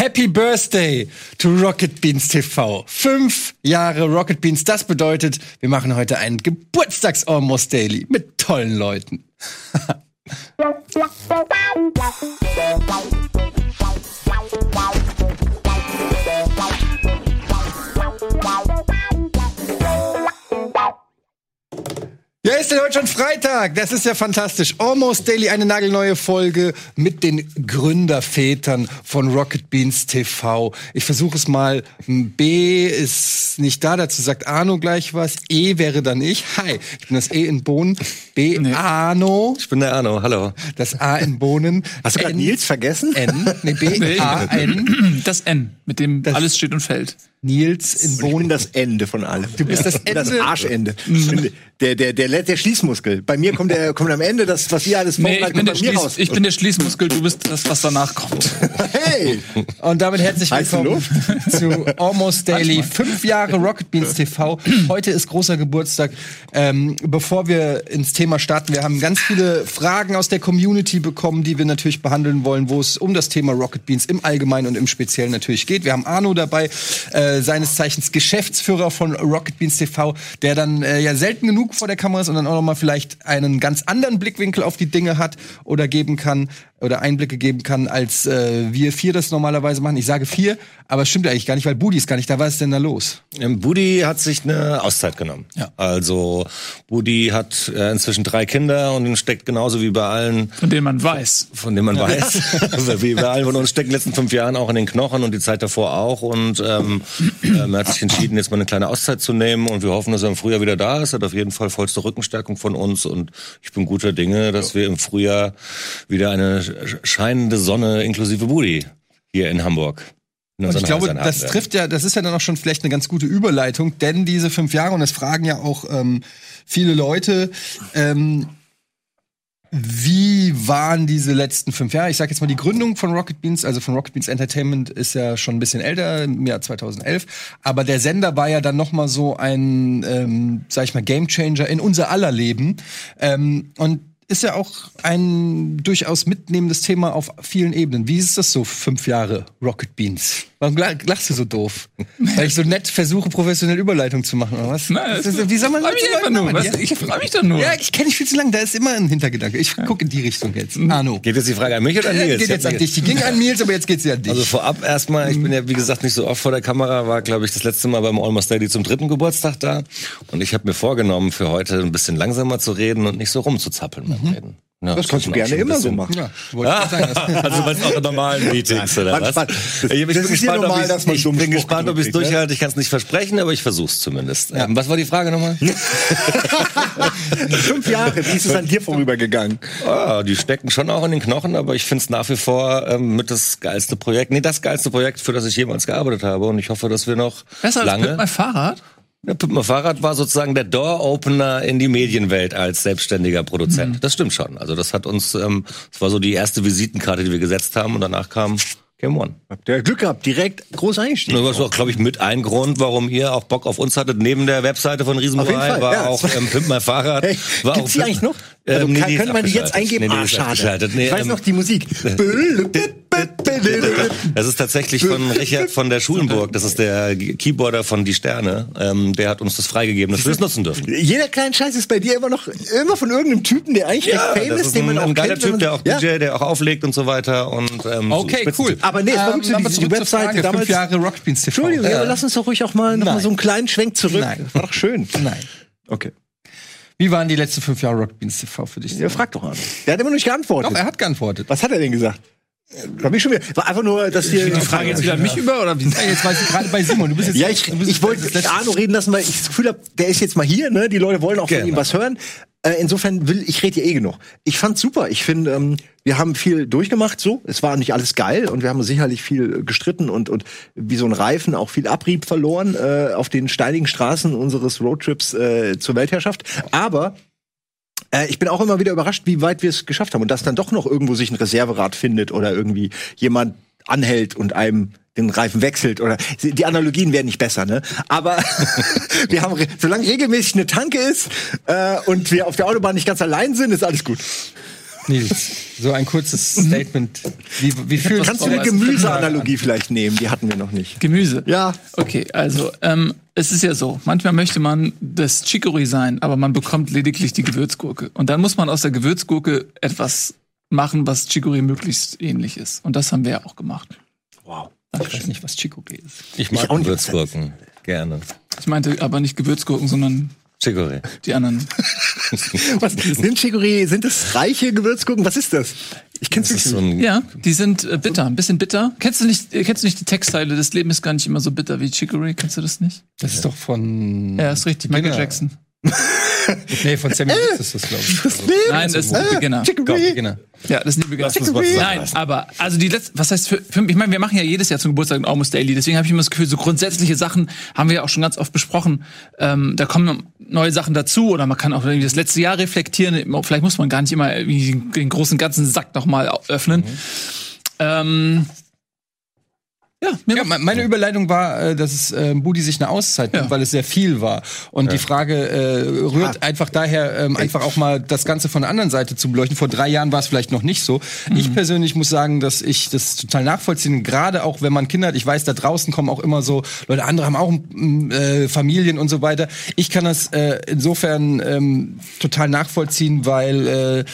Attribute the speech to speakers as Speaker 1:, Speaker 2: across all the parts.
Speaker 1: Happy Birthday to Rocket Beans TV. Fünf Jahre Rocket Beans, das bedeutet, wir machen heute einen Geburtstags Almost Daily mit tollen Leuten. Ja, ist denn heute schon Freitag? Das ist ja fantastisch. Almost Daily, eine nagelneue Folge mit den Gründervätern von Rocket Beans TV. Ich versuche es mal. B ist nicht da, dazu sagt Arno gleich was. E wäre dann ich. Hi, ich bin das E in Bohnen. B, nee. Arno.
Speaker 2: Ich bin der Arno, hallo.
Speaker 1: Das A in Bohnen.
Speaker 2: Hast du gerade Nils vergessen?
Speaker 1: N. Nee, B, A, N.
Speaker 3: Das N, mit dem das alles steht und fällt.
Speaker 1: Nils in Bohnen. Ich bin
Speaker 2: das Ende von allem.
Speaker 1: Du bist das Ende.
Speaker 2: Das Arschende. Der, der, der, der Schließmuskel. Bei mir kommt, der, kommt am Ende das, was ihr alles
Speaker 3: nee, ich bin, der Schließ, raus. ich bin der Schließmuskel, du bist das, was danach kommt.
Speaker 1: Hey! Und damit herzlich willkommen zu Almost Daily. Fünf Jahre Rocket Beans TV. Heute ist großer Geburtstag. Ähm, bevor wir ins Thema starten, wir haben ganz viele Fragen aus der Community bekommen, die wir natürlich behandeln wollen, wo es um das Thema Rocket Beans im Allgemeinen und im Speziellen natürlich geht. Wir haben Arno dabei. Äh, äh, seines Zeichens Geschäftsführer von Rocket Beans TV, der dann äh, ja selten genug vor der Kamera ist und dann auch noch mal vielleicht einen ganz anderen Blickwinkel auf die Dinge hat oder geben kann oder Einblicke geben kann, als äh, wir vier das normalerweise machen. Ich sage vier, aber es stimmt eigentlich gar nicht, weil Budi ist gar nicht da. Was ist denn da los?
Speaker 2: Ähm, Budi hat sich eine Auszeit genommen. Ja. Also Budi hat äh, inzwischen drei Kinder und steckt genauso wie bei allen.
Speaker 3: Von denen man weiß.
Speaker 2: Von denen man ja. weiß. wie bei allen von uns steckt in den letzten fünf Jahren auch in den Knochen und die Zeit davor auch. Und ähm, ähm, er hat sich entschieden, jetzt mal eine kleine Auszeit zu nehmen und wir hoffen, dass er im Frühjahr wieder da ist. Er hat auf jeden Fall vollste Rückenstärkung von uns und ich bin guter Dinge, dass wir im Frühjahr wieder eine scheinende Sonne inklusive Budi hier in Hamburg.
Speaker 1: Und ich glaube, das trifft ja, das ist ja dann auch schon vielleicht eine ganz gute Überleitung, denn diese fünf Jahre, und das fragen ja auch ähm, viele Leute, ähm, wie waren diese letzten fünf Jahre? Ich sage jetzt mal, die Gründung von Rocket Beans, also von Rocket Beans Entertainment, ist ja schon ein bisschen älter, im Jahr 2011. Aber der Sender war ja dann noch mal so ein, ähm, sag ich mal, Gamechanger in unser aller Leben. Ähm, und ist ja auch ein durchaus mitnehmendes Thema auf vielen Ebenen. Wie ist das so, fünf Jahre Rocket Beans? Warum lachst du so doof? Weil ich so nett versuche, professionell Überleitung zu machen, oder was?
Speaker 3: Nein, das ist, wie soll man nur, was? Ich freue mich doch nur.
Speaker 1: Ja, ich kenne dich viel zu lange, da ist immer ein Hintergedanke. Ich gucke in die Richtung jetzt.
Speaker 2: Mhm. Arno. Geht jetzt die Frage an mich oder an Nils?
Speaker 1: Geht jetzt an dich. Die ging an Nils, aber jetzt geht sie an dich.
Speaker 2: Also vorab erstmal, ich bin ja wie gesagt nicht so oft vor der Kamera, war glaube ich das letzte Mal beim Almost Daily zum dritten Geburtstag da. Und ich habe mir vorgenommen, für heute ein bisschen langsamer zu reden und nicht so rumzuzappeln mhm. Reden.
Speaker 1: Ja, das kannst du gerne immer so machen. Ja,
Speaker 2: ah, also bei auch normalen Meetings oder was? Ich bin gespannt, normal, ob ich, ich bin gespannt, ob ich es durchhalte. Ich kann es nicht versprechen, aber ich versuche es zumindest. Ja. Ähm, was war die Frage nochmal?
Speaker 1: Fünf Jahre, wie ist es an dir vorübergegangen?
Speaker 2: Oh, die stecken schon auch in den Knochen, aber ich finde es nach wie vor ähm, mit das geilste Projekt, nee, das geilste Projekt, für das ich jemals gearbeitet habe. Und ich hoffe, dass wir noch
Speaker 3: Besser
Speaker 2: lange...
Speaker 3: Als mit mein Fahrrad?
Speaker 2: Fahrrad war sozusagen der Door-Opener in die Medienwelt als selbstständiger Produzent. Mhm. Das stimmt schon. Also das hat uns, ähm, das war so die erste Visitenkarte, die wir gesetzt haben und danach kam Game One.
Speaker 1: Habt ihr Glück gehabt, direkt groß eingestiegen.
Speaker 2: Das war auch, glaube ich, mit ein Grund, warum ihr auch Bock auf uns hattet. Neben der Webseite von Riesenbrei war ja, auch ähm, Pimp My Fahrrad. Hey,
Speaker 1: war gibt's auch die eigentlich noch? Also, ähm, nee, kann, könnte man die jetzt eingeben? Nee, nee, ah, schade. Nee, ich weiß ähm, noch die Musik.
Speaker 2: Das ist tatsächlich von Richard von der Schulenburg. Das ist der Keyboarder von Die Sterne. Ähm, der hat uns das freigegeben, dass wir es nutzen dürfen.
Speaker 1: Jeder kleine Scheiß ist bei dir immer noch immer von irgendeinem Typen, der eigentlich ja, recht famous, ist, den man auch
Speaker 2: ein geiler kennt, Typ, der auch DJ, der auch auflegt und so weiter. Und,
Speaker 1: ähm, okay, so cool. Aber nee, es war ähm, die, die, die Webseite damals. Fünf Jahre Rock Beans TV. Entschuldigung, ja. lass uns doch ruhig auch mal noch mal so einen kleinen Schwenk zurück. Nein. War doch schön. Nein. Okay. Wie waren die letzten fünf Jahre Rock Beans TV für dich?
Speaker 2: Ja, frag doch an.
Speaker 1: Der hat immer noch nicht geantwortet.
Speaker 3: Doch, er hat geantwortet.
Speaker 1: Was hat er denn gesagt? Hab ich schon wieder. War einfach nur, dass hier.
Speaker 3: Die Frage jetzt wieder an mich über oder wie?
Speaker 1: Jetzt weiß ich gerade bei Simon. Du bist jetzt.
Speaker 2: Ja, ich, ich wollte Arno reden lassen, weil ich das Gefühl habe, der ist jetzt mal hier. Ne, die Leute wollen auch von ihm was hören. Äh, insofern will ich rede ja eh genug. Ich fand's super. Ich finde, ähm, wir haben viel durchgemacht. So, es war nicht alles geil und wir haben sicherlich viel gestritten und und wie so ein Reifen auch viel Abrieb verloren äh, auf den steinigen Straßen unseres Roadtrips äh, zur Weltherrschaft. Aber äh, ich bin auch immer wieder überrascht, wie weit wir es geschafft haben und dass dann doch noch irgendwo sich ein Reserverad findet oder irgendwie jemand anhält und einem den Reifen wechselt oder die Analogien werden nicht besser, ne? Aber wir haben, solange regelmäßig eine Tanke ist äh, und wir auf der Autobahn nicht ganz allein sind, ist alles gut.
Speaker 1: Nils, so ein kurzes Statement. Wie, wie fühlst
Speaker 2: Kannst du eine Gemüseanalogie vielleicht nehmen? Die hatten wir noch nicht.
Speaker 3: Gemüse?
Speaker 2: Ja.
Speaker 3: Okay, also ähm, es ist ja so, manchmal möchte man das Chicory sein, aber man bekommt lediglich die Gewürzgurke. Und dann muss man aus der Gewürzgurke etwas machen, was Chicory möglichst ähnlich ist. Und das haben wir ja auch gemacht.
Speaker 2: Wow.
Speaker 1: Ich weiß nicht, was Chicory ist.
Speaker 4: Ich mag
Speaker 2: Ich.
Speaker 4: Gewürzgurken. Gerne.
Speaker 3: Ich meinte aber nicht Gewürzgurken, sondern
Speaker 4: Chicorée.
Speaker 3: die anderen.
Speaker 2: Was sind Chicorée? Sind das reiche Gewürzgurken? Was ist das? Ich kenn's
Speaker 4: so
Speaker 2: nicht.
Speaker 4: ein
Speaker 3: Ja, die sind äh, bitter, ein bisschen bitter. Kennst du nicht, äh, kennst du nicht die Textteile? Das Leben ist gar nicht immer so bitter wie Chicory. Kennst du das nicht?
Speaker 1: Das ist doch von.
Speaker 3: Ja, ist richtig. Michael. Jackson.
Speaker 1: Nee, von Sammy Lewis ist das, glaube ich.
Speaker 3: Nein, das ist ein Beginner.
Speaker 2: Chicorée.
Speaker 1: Genau.
Speaker 3: Ja, das ist ein Beginner. Nein, aber also die letzte, was heißt für, für ich meine, wir machen ja jedes Jahr zum Geburtstag ein Almost Daily, deswegen habe ich immer das Gefühl, so grundsätzliche Sachen haben wir ja auch schon ganz oft besprochen. Ähm, da kommen neue Sachen dazu oder man kann auch irgendwie das letzte Jahr reflektieren. Vielleicht muss man gar nicht immer irgendwie den, den großen ganzen Sack nochmal öffnen. Ähm, ja,
Speaker 1: Ja, me- meine Überleitung war, äh, dass es äh, Budi sich eine Auszeit nimmt,
Speaker 3: Ja.
Speaker 1: weil es sehr viel war. Und die Frage äh, rührt einfach daher, ähm, einfach auch mal das Ganze von der anderen Seite zu beleuchten. Vor drei Jahren war es vielleicht noch nicht so. Ich persönlich muss sagen, dass ich das total nachvollziehen, gerade auch wenn man Kinder hat. Ich weiß, da draußen kommen auch immer so Leute, andere haben auch mm, äh, Familien und so weiter. Ich kann das äh, insofern ähm, total nachvollziehen, weil äh,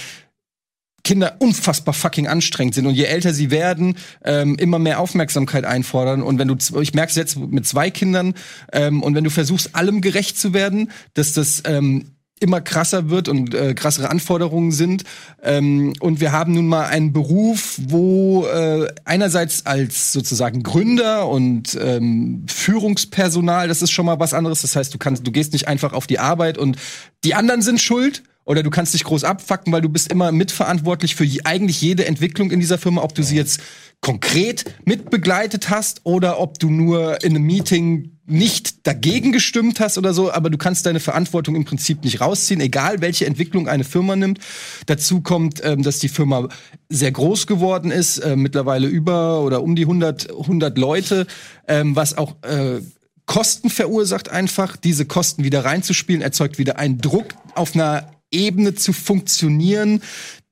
Speaker 1: Kinder unfassbar fucking anstrengend sind und je älter sie werden, ähm, immer mehr Aufmerksamkeit einfordern. Und wenn du, ich merke es jetzt mit zwei Kindern, ähm, und wenn du versuchst, allem gerecht zu werden, dass das ähm, immer krasser wird und äh, krassere Anforderungen sind. Ähm, und wir haben nun mal einen Beruf, wo äh, einerseits als sozusagen Gründer und ähm, Führungspersonal, das ist schon mal was anderes. Das heißt, du kannst, du gehst nicht einfach auf die Arbeit und die anderen sind schuld, oder du kannst dich groß abfacken, weil du bist immer mitverantwortlich für je, eigentlich jede Entwicklung in dieser Firma, ob du sie jetzt konkret mitbegleitet hast oder ob du nur in einem Meeting nicht dagegen gestimmt hast oder so, aber du kannst deine Verantwortung im Prinzip nicht rausziehen, egal welche Entwicklung eine Firma nimmt. Dazu kommt, ähm, dass die Firma sehr groß geworden ist, äh, mittlerweile über oder um die 100, 100 Leute, ähm, was auch äh, Kosten verursacht einfach. Diese Kosten wieder reinzuspielen, erzeugt wieder einen Druck auf einer Ebene zu funktionieren,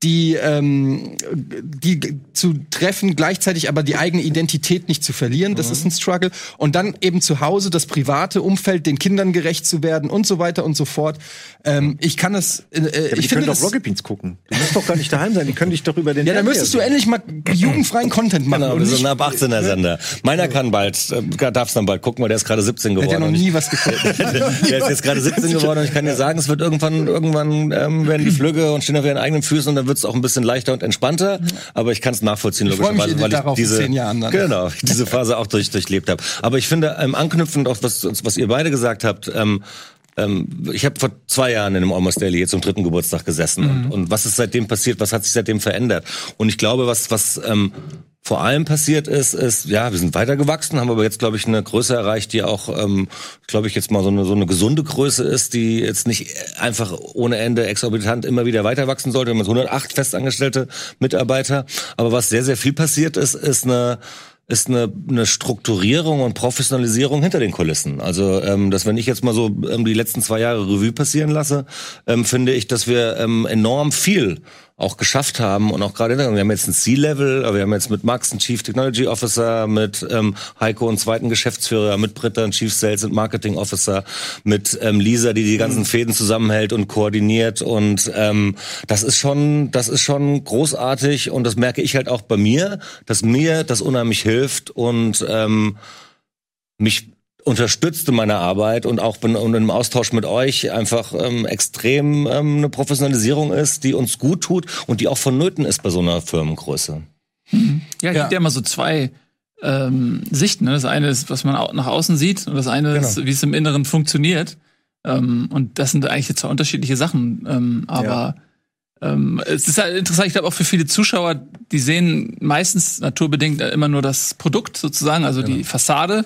Speaker 1: die, ähm, die zu treffen, gleichzeitig aber die eigene Identität nicht zu verlieren. Das ist ein Struggle. Und dann eben zu Hause das private Umfeld, den Kindern gerecht zu werden und so weiter und so fort. Ähm, ich kann es, äh,
Speaker 2: Ja, aber
Speaker 1: ich
Speaker 2: die
Speaker 1: finde
Speaker 2: können doch
Speaker 1: das,
Speaker 2: Rocket Beans gucken. Du musst doch gar nicht daheim sein. Die können dich doch über den
Speaker 1: ja, dann müsstest du endlich mal jugendfreien Content machen.
Speaker 4: Genau,
Speaker 1: und
Speaker 4: wir sind
Speaker 1: nicht-
Speaker 4: ein ab 18er Sender. Meiner kann bald, äh, darf es dann bald gucken, weil der ist gerade 17
Speaker 1: hat
Speaker 4: geworden.
Speaker 1: ja noch
Speaker 4: und ich-
Speaker 1: nie was geguckt.
Speaker 4: der ist jetzt gerade 17 geworden und ich kann dir sagen, es wird irgendwann, irgendwann ähm, werden die Flügge und stehen auf ihren eigenen Füßen und dann wird es auch ein bisschen leichter und entspannter. Aber ich kann es nachvollziehen,
Speaker 1: Ich
Speaker 4: logischerweise, weil ich diese, genau, diese Phase auch durch, durchlebt habe. Aber ich finde, ähm, anknüpfend auf was, was ihr beide gesagt habt, ähm, ähm, ich habe vor zwei Jahren in einem Almost Daily jetzt zum dritten Geburtstag gesessen und, und was ist seitdem passiert, was hat sich seitdem verändert? Und ich glaube, was, was ähm, vor allem passiert ist, ist, ja, wir sind weitergewachsen, haben aber jetzt, glaube ich, eine Größe erreicht, die auch, ähm, glaube ich, jetzt mal so eine, so eine gesunde Größe ist, die jetzt nicht einfach ohne Ende exorbitant immer wieder weiter wachsen sollte. Wir haben jetzt 108 festangestellte Mitarbeiter. Aber was sehr, sehr viel passiert ist, ist eine ist eine, eine Strukturierung und Professionalisierung hinter den Kulissen. Also, ähm, dass wenn ich jetzt mal so ähm, die letzten zwei Jahre Revue passieren lasse, ähm, finde ich, dass wir ähm, enorm viel auch geschafft haben und auch gerade wir haben jetzt ein C-Level, aber wir haben jetzt mit Max einen Chief Technology Officer, mit ähm, Heiko einen zweiten Geschäftsführer, mit Britta einen Chief Sales and Marketing Officer, mit ähm, Lisa, die die ganzen Fäden zusammenhält und koordiniert. Und ähm, das ist schon, das ist schon großartig und das merke ich halt auch bei mir, dass mir das unheimlich hilft und ähm, mich unterstützt in meiner Arbeit und auch bin, und im Austausch mit euch einfach ähm, extrem ähm, eine Professionalisierung ist, die uns gut tut und die auch vonnöten ist bei so einer Firmengröße.
Speaker 3: Ja, es
Speaker 1: Ja.
Speaker 3: gibt ja immer so zwei ähm, Sichten. Ne? Das eine ist, was man au nach außen sieht, und das eine ist, wie es im Inneren funktioniert. Ähm, und das sind eigentlich zwei unterschiedliche Sachen. Ähm, aber ähm, es ist halt interessant, ich glaube auch für viele Zuschauer, die sehen meistens naturbedingt immer nur das Produkt sozusagen, also die Fassade.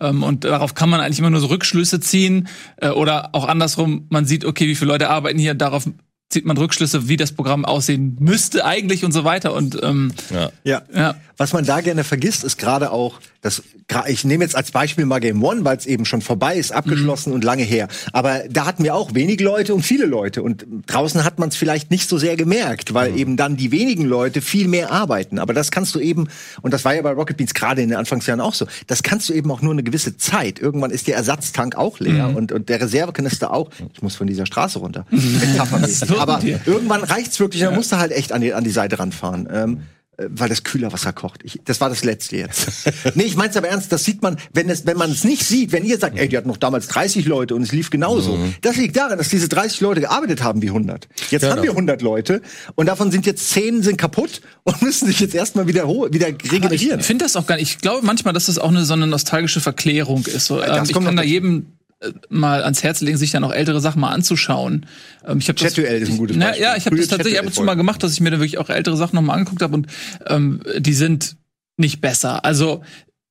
Speaker 3: Ähm, und darauf kann man eigentlich immer nur so Rückschlüsse ziehen. Äh, oder auch andersrum, man sieht, okay, wie viele Leute arbeiten hier, darauf zieht man Rückschlüsse, wie das Programm aussehen müsste eigentlich und so weiter. Und ähm,
Speaker 4: Ja.
Speaker 2: Ja.
Speaker 3: ja.
Speaker 2: Was man da gerne vergisst, ist gerade auch, das ich nehme jetzt als Beispiel mal Game One, weil es eben schon vorbei ist, abgeschlossen mhm. und lange her. Aber da hatten wir auch wenig Leute und viele Leute. Und draußen hat man es vielleicht nicht so sehr gemerkt, weil mhm. eben dann die wenigen Leute viel mehr arbeiten. Aber das kannst du eben, und das war ja bei Rocket Beans gerade in den Anfangsjahren auch so, das kannst du eben auch nur eine gewisse Zeit. Irgendwann ist der Ersatztank auch leer mhm. und, und der Reservekanister auch. Ich muss von dieser Straße runter. Aber irgendwann reicht's wirklich, ja. dann musst du halt echt an die, an die Seite ranfahren. Ähm, äh, weil das Kühlerwasser kocht. Ich, das war das letzte jetzt. nee, ich mein's aber ernst, das sieht man, wenn es, wenn man es nicht sieht, wenn ihr sagt, ey, die hatten noch damals 30 Leute und es lief genauso. Mhm. Das liegt daran, dass diese 30 Leute gearbeitet haben wie 100. Jetzt ja, haben wir 100 Leute und davon sind jetzt 10 sind kaputt und müssen sich jetzt erstmal wieder wieder regenerieren.
Speaker 3: Ich finde das auch gar nicht. Ich glaube manchmal, dass das auch eine so eine nostalgische Verklärung ist. So, ähm, ich kann da jedem mal ans Herz legen, sich dann auch ältere Sachen mal anzuschauen.
Speaker 2: Ähm, ich habe das, ist ein gutes
Speaker 3: na, Ja, ich habe das tatsächlich ab und zu mal gemacht, dass ich mir da wirklich auch ältere Sachen noch mal angeguckt habe und ähm, die sind nicht besser. Also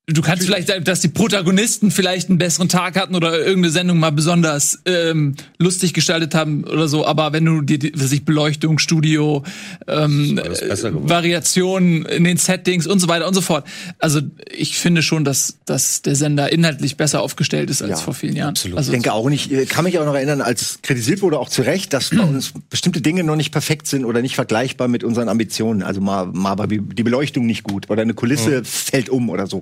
Speaker 3: Du kannst vielleicht, dass die Protagonisten vielleicht einen besseren Tag hatten oder irgendeine Sendung mal besonders ähm, lustig gestaltet haben oder so, aber wenn du dir, was ich, Beleuchtung, Studio, ähm, Variationen in den Settings und so weiter und so fort. Also ich finde schon, dass, dass der Sender inhaltlich besser aufgestellt ist als ja, vor vielen Jahren.
Speaker 2: Absolut.
Speaker 3: Also,
Speaker 2: ich denke auch nicht, ich kann mich auch noch erinnern, als kritisiert wurde, auch zu Recht, dass bei uns bestimmte Dinge noch nicht perfekt sind oder nicht vergleichbar mit unseren Ambitionen. Also mal, mal war die Beleuchtung nicht gut oder eine Kulisse mhm. fällt um oder so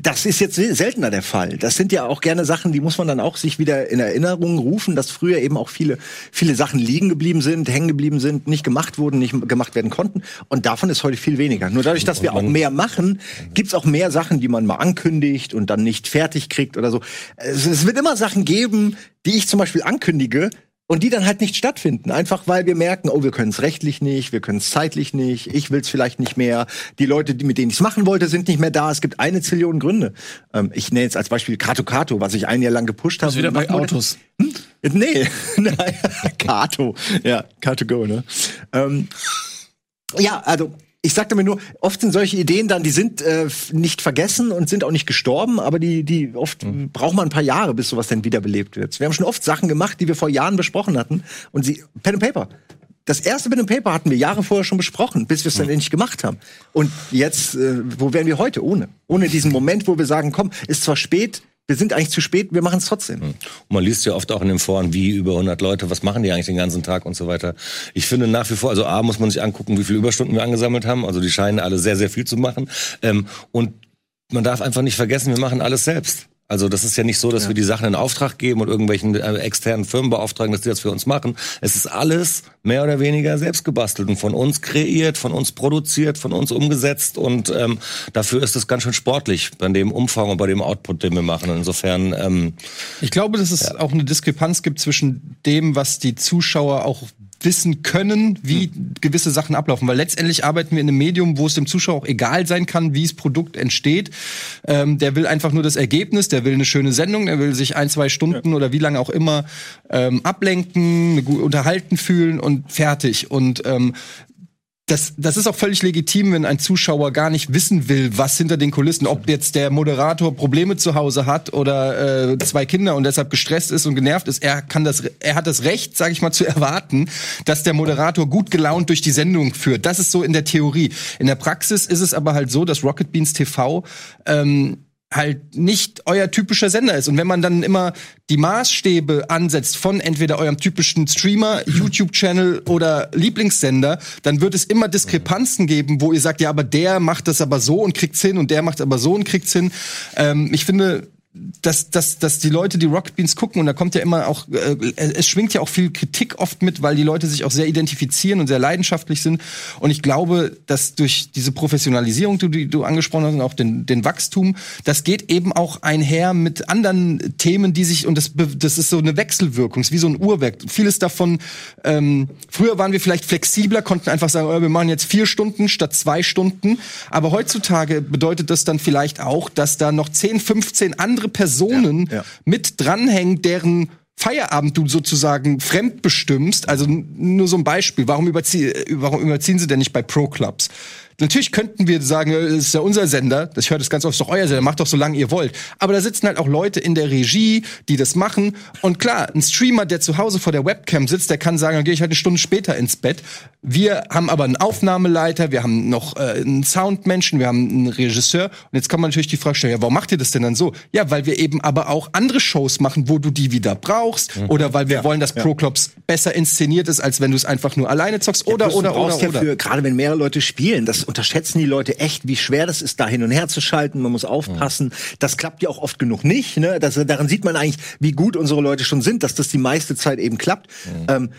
Speaker 2: das ist jetzt seltener der Fall. Das sind ja auch gerne Sachen, die muss man dann auch sich wieder in Erinnerung rufen, dass früher eben auch viele, viele Sachen liegen geblieben sind, hängen geblieben sind, nicht gemacht wurden, nicht gemacht werden konnten. Und davon ist heute viel weniger. Nur dadurch, dass wir auch mehr machen, gibt's auch mehr Sachen, die man mal ankündigt und dann nicht fertig kriegt oder so. Es, es wird immer Sachen geben, die ich zum Beispiel ankündige, und die dann halt nicht stattfinden. Einfach weil wir merken, oh, wir können es rechtlich nicht, wir können es zeitlich nicht, ich will es vielleicht nicht mehr. Die Leute, die, mit denen ich es machen wollte, sind nicht mehr da. Es gibt eine Zillion Gründe. Ähm, ich nenne jetzt als Beispiel Kato Kato, was ich ein Jahr lang gepusht habe.
Speaker 3: Ist wieder bei Autos.
Speaker 2: Hm? Nee, Kato. Ja, Kato Go, ne? Ähm, ja, also ich sagte mir nur, oft sind solche Ideen dann, die sind äh, nicht vergessen und sind auch nicht gestorben, aber die, die oft mhm. braucht man ein paar Jahre, bis sowas dann wiederbelebt wird. Wir haben schon oft Sachen gemacht, die wir vor Jahren besprochen hatten und sie Pen and Paper. Das erste Pen and Paper hatten wir Jahre vorher schon besprochen, bis wir es dann mhm. endlich gemacht haben. Und jetzt, äh, wo wären wir heute ohne? Ohne diesen Moment, wo wir sagen, komm, ist zwar spät, wir sind eigentlich zu spät, wir machen es trotzdem. Hm. Und
Speaker 4: man liest ja oft auch in den Foren, wie über 100 Leute, was machen die eigentlich den ganzen Tag und so weiter. Ich finde nach wie vor, also A, muss man sich angucken, wie viele Überstunden wir angesammelt haben. Also die scheinen alle sehr, sehr viel zu machen. Ähm, und man darf einfach nicht vergessen, wir machen alles selbst. Also das ist ja nicht so, dass ja. wir die Sachen in Auftrag geben und irgendwelchen äh, externen Firmen beauftragen, dass die das für uns machen. Es ist alles mehr oder weniger selbst gebastelt und von uns kreiert, von uns produziert, von uns umgesetzt und ähm, dafür ist es ganz schön sportlich bei dem Umfang und bei dem Output, den wir machen. Insofern. Ähm,
Speaker 1: ich glaube, dass es ja. auch eine Diskrepanz gibt zwischen dem, was die Zuschauer auch wissen können, wie hm. gewisse Sachen ablaufen. Weil letztendlich arbeiten wir in einem Medium, wo es dem Zuschauer auch egal sein kann, wie das Produkt entsteht. Ähm, der will einfach nur das Ergebnis, der will eine schöne Sendung, der will sich ein, zwei Stunden ja. oder wie lange auch immer ähm, ablenken, unterhalten fühlen und fertig. Und ähm, das, das ist auch völlig legitim, wenn ein Zuschauer gar nicht wissen will, was hinter den Kulissen, ob jetzt der Moderator Probleme zu Hause hat oder äh, zwei Kinder und deshalb gestresst ist und genervt ist. Er kann das, er hat das Recht, sage ich mal, zu erwarten, dass der Moderator gut gelaunt durch die Sendung führt. Das ist so in der Theorie. In der Praxis ist es aber halt so, dass Rocket Beans TV ähm, halt nicht euer typischer Sender ist. Und wenn man dann immer die Maßstäbe ansetzt von entweder eurem typischen Streamer, YouTube-Channel oder Lieblingssender, dann wird es immer Diskrepanzen geben, wo ihr sagt, ja, aber der macht das aber so und kriegt's hin und der macht aber so und kriegt's hin. Ähm, ich finde, dass, dass, dass die Leute die Rocket Beans gucken und da kommt ja immer auch, äh, es schwingt ja auch viel Kritik oft mit, weil die Leute sich auch sehr identifizieren und sehr leidenschaftlich sind. Und ich glaube, dass durch diese Professionalisierung, die, die du angesprochen hast, und auch den, den Wachstum, das geht eben auch einher mit anderen Themen, die sich, und das, das ist so eine Wechselwirkung, ist wie so ein Uhrwerk. Vieles davon, ähm, früher waren wir vielleicht flexibler, konnten einfach sagen, oh, wir machen jetzt vier Stunden statt zwei Stunden. Aber heutzutage bedeutet das dann vielleicht auch, dass da noch 10, 15 andere andere Personen ja, ja. mit dranhängen, deren Feierabend du sozusagen fremd bestimmst. Also nur so ein Beispiel. Warum, überzie warum überziehen sie denn nicht bei Pro-Clubs? Natürlich könnten wir sagen, das ist ja unser Sender, ich höre das ganz oft, ist doch euer Sender, macht doch so lange ihr wollt. Aber da sitzen halt auch Leute in der Regie, die das machen. Und klar, ein Streamer, der zu Hause vor der Webcam sitzt, der kann sagen, dann gehe ich halt eine Stunde später ins Bett. Wir haben aber einen Aufnahmeleiter, wir haben noch äh, einen Soundmenschen, wir haben einen Regisseur. Und jetzt kann man natürlich die Frage stellen, ja, warum macht ihr das denn dann so? Ja, weil wir eben aber auch andere Shows machen, wo du die wieder brauchst. Mhm. Oder weil wir ja, wollen, dass ja. Pro Clubs besser inszeniert ist, als wenn du es einfach nur alleine zockst. Oder, ja, oder, oder, oder.
Speaker 2: Ja gerade wenn mehrere Leute spielen, das unterschätzen die Leute echt, wie schwer das ist, da hin und her zu schalten. Man muss aufpassen. Mhm. Das klappt ja auch oft genug nicht. Ne? Das, daran sieht man eigentlich, wie gut unsere Leute schon sind, dass das die meiste Zeit eben klappt. Mhm. Ähm,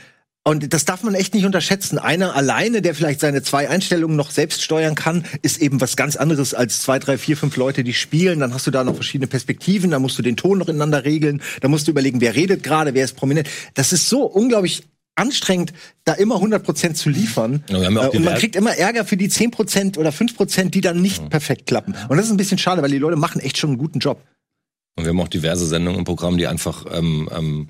Speaker 2: und das darf man echt nicht unterschätzen. Einer alleine, der vielleicht seine zwei Einstellungen noch selbst steuern kann, ist eben was ganz anderes als zwei, drei, vier, fünf Leute, die spielen. Dann hast du da noch verschiedene Perspektiven, dann musst du den Ton noch ineinander regeln, dann musst du überlegen, wer redet gerade, wer ist prominent. Das ist so unglaublich anstrengend, da immer 100% zu liefern. Ja, äh, und man kriegt immer Ärger für die 10% oder 5%, die dann nicht ja. perfekt klappen. Und das ist ein bisschen schade, weil die Leute machen echt schon einen guten Job.
Speaker 4: Und wir haben auch diverse Sendungen im Programm, die einfach ähm, ähm,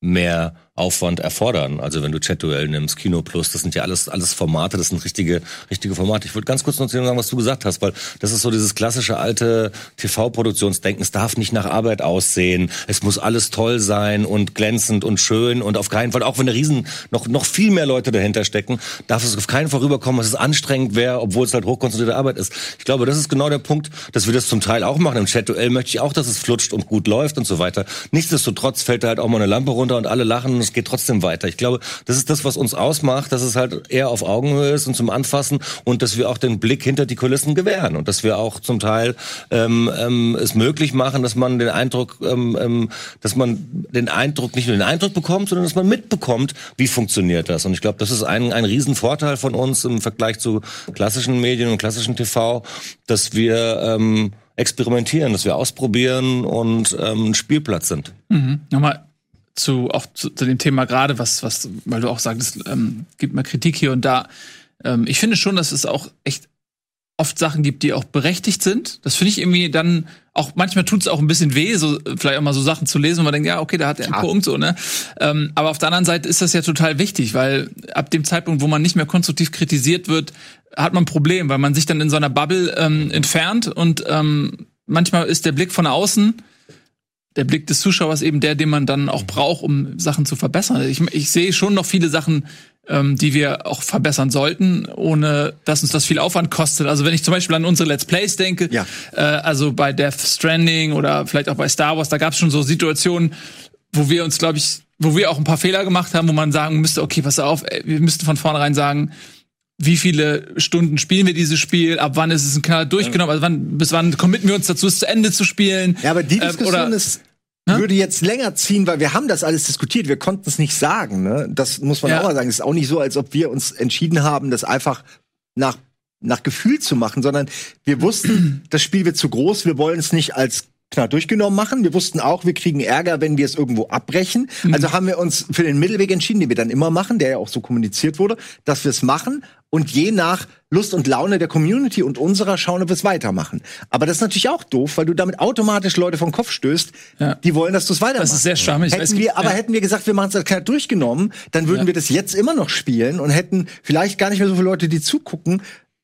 Speaker 4: mehr Aufwand erfordern. Also wenn du Chat-Duell nimmst, Kino Plus, das sind ja alles, alles Formate, das sind richtige, richtige Formate. Ich würde ganz kurz noch sagen, was du gesagt hast, weil das ist so dieses klassische alte TV-Produktionsdenken. Es darf nicht nach Arbeit aussehen. Es muss alles toll sein und glänzend und schön und auf keinen Fall, auch wenn da riesen, noch, noch viel mehr Leute dahinter stecken, darf es auf keinen Fall rüberkommen, dass es anstrengend wäre, obwohl es halt hochkonzentrierte Arbeit ist. Ich glaube, das ist genau der Punkt, dass wir das zum Teil auch machen. Im Chat-Duell möchte ich auch, dass es flutscht und gut läuft und so weiter. Nichtsdestotrotz fällt da halt auch mal eine Lampe runter und alle lachen es geht trotzdem weiter. Ich glaube, das ist das, was uns ausmacht, dass es halt eher auf Augenhöhe ist und zum Anfassen und dass wir auch den Blick hinter die Kulissen gewähren und dass wir auch zum Teil ähm, ähm, es möglich machen, dass man den Eindruck, ähm, ähm, dass man den Eindruck nicht nur den Eindruck bekommt, sondern dass man mitbekommt, wie funktioniert das. Und ich glaube, das ist ein ein Riesenvorteil von uns im Vergleich zu klassischen Medien und klassischen TV, dass wir ähm, experimentieren, dass wir ausprobieren und ähm, ein Spielplatz sind.
Speaker 3: Mhm. Nochmal zu auch zu, zu dem Thema gerade, was, was, weil du auch sagtest, ähm, gibt mal Kritik hier und da. Ähm, ich finde schon, dass es auch echt oft Sachen gibt, die auch berechtigt sind. Das finde ich irgendwie dann auch manchmal tut es auch ein bisschen weh, so vielleicht auch mal so Sachen zu lesen, und man denkt, ja, okay, da hat er einen Punkt so, ne? Ähm, aber auf der anderen Seite ist das ja total wichtig, weil ab dem Zeitpunkt, wo man nicht mehr konstruktiv kritisiert wird, hat man ein Problem, weil man sich dann in so einer Bubble ähm, entfernt und ähm, manchmal ist der Blick von außen der Blick des Zuschauers eben der, den man dann auch braucht, um Sachen zu verbessern. Ich, ich sehe schon noch viele Sachen, ähm, die wir auch verbessern sollten, ohne dass uns das viel Aufwand kostet. Also wenn ich zum Beispiel an unsere Let's Plays denke, ja. äh, also bei Death Stranding oder vielleicht auch bei Star Wars, da gab es schon so Situationen, wo wir uns, glaube ich, wo wir auch ein paar Fehler gemacht haben, wo man sagen müsste, okay, pass auf, ey, wir müssten von vornherein sagen, wie viele Stunden spielen wir dieses Spiel, ab wann ist es ein Kanal durchgenommen, also wann, bis wann committen wir uns dazu, es zu Ende zu spielen.
Speaker 2: Ja, aber die ähm, Diskussion ähm, ist würde jetzt länger ziehen, weil wir haben das alles diskutiert, wir konnten es nicht sagen. Ne? Das muss man ja. auch mal sagen. Es ist auch nicht so, als ob wir uns entschieden haben, das einfach nach nach Gefühl zu machen, sondern wir wussten, das Spiel wird zu groß, wir wollen es nicht als klar durchgenommen machen. Wir wussten auch, wir kriegen Ärger, wenn wir es irgendwo abbrechen. Mhm. Also haben wir uns für den Mittelweg entschieden, den wir dann immer machen, der ja auch so kommuniziert wurde, dass wir es machen und je nach Lust und Laune der Community und unserer schauen, ob wir es weitermachen. Aber das ist natürlich auch doof, weil du damit automatisch Leute vom Kopf stößt, ja. die wollen, dass du es weitermachst. Das
Speaker 3: ist sehr schamig.
Speaker 2: Hätten wir, aber ja. hätten wir gesagt, wir machen es als durchgenommen, dann würden ja. wir das jetzt immer noch spielen und hätten vielleicht gar nicht mehr so viele Leute, die zugucken,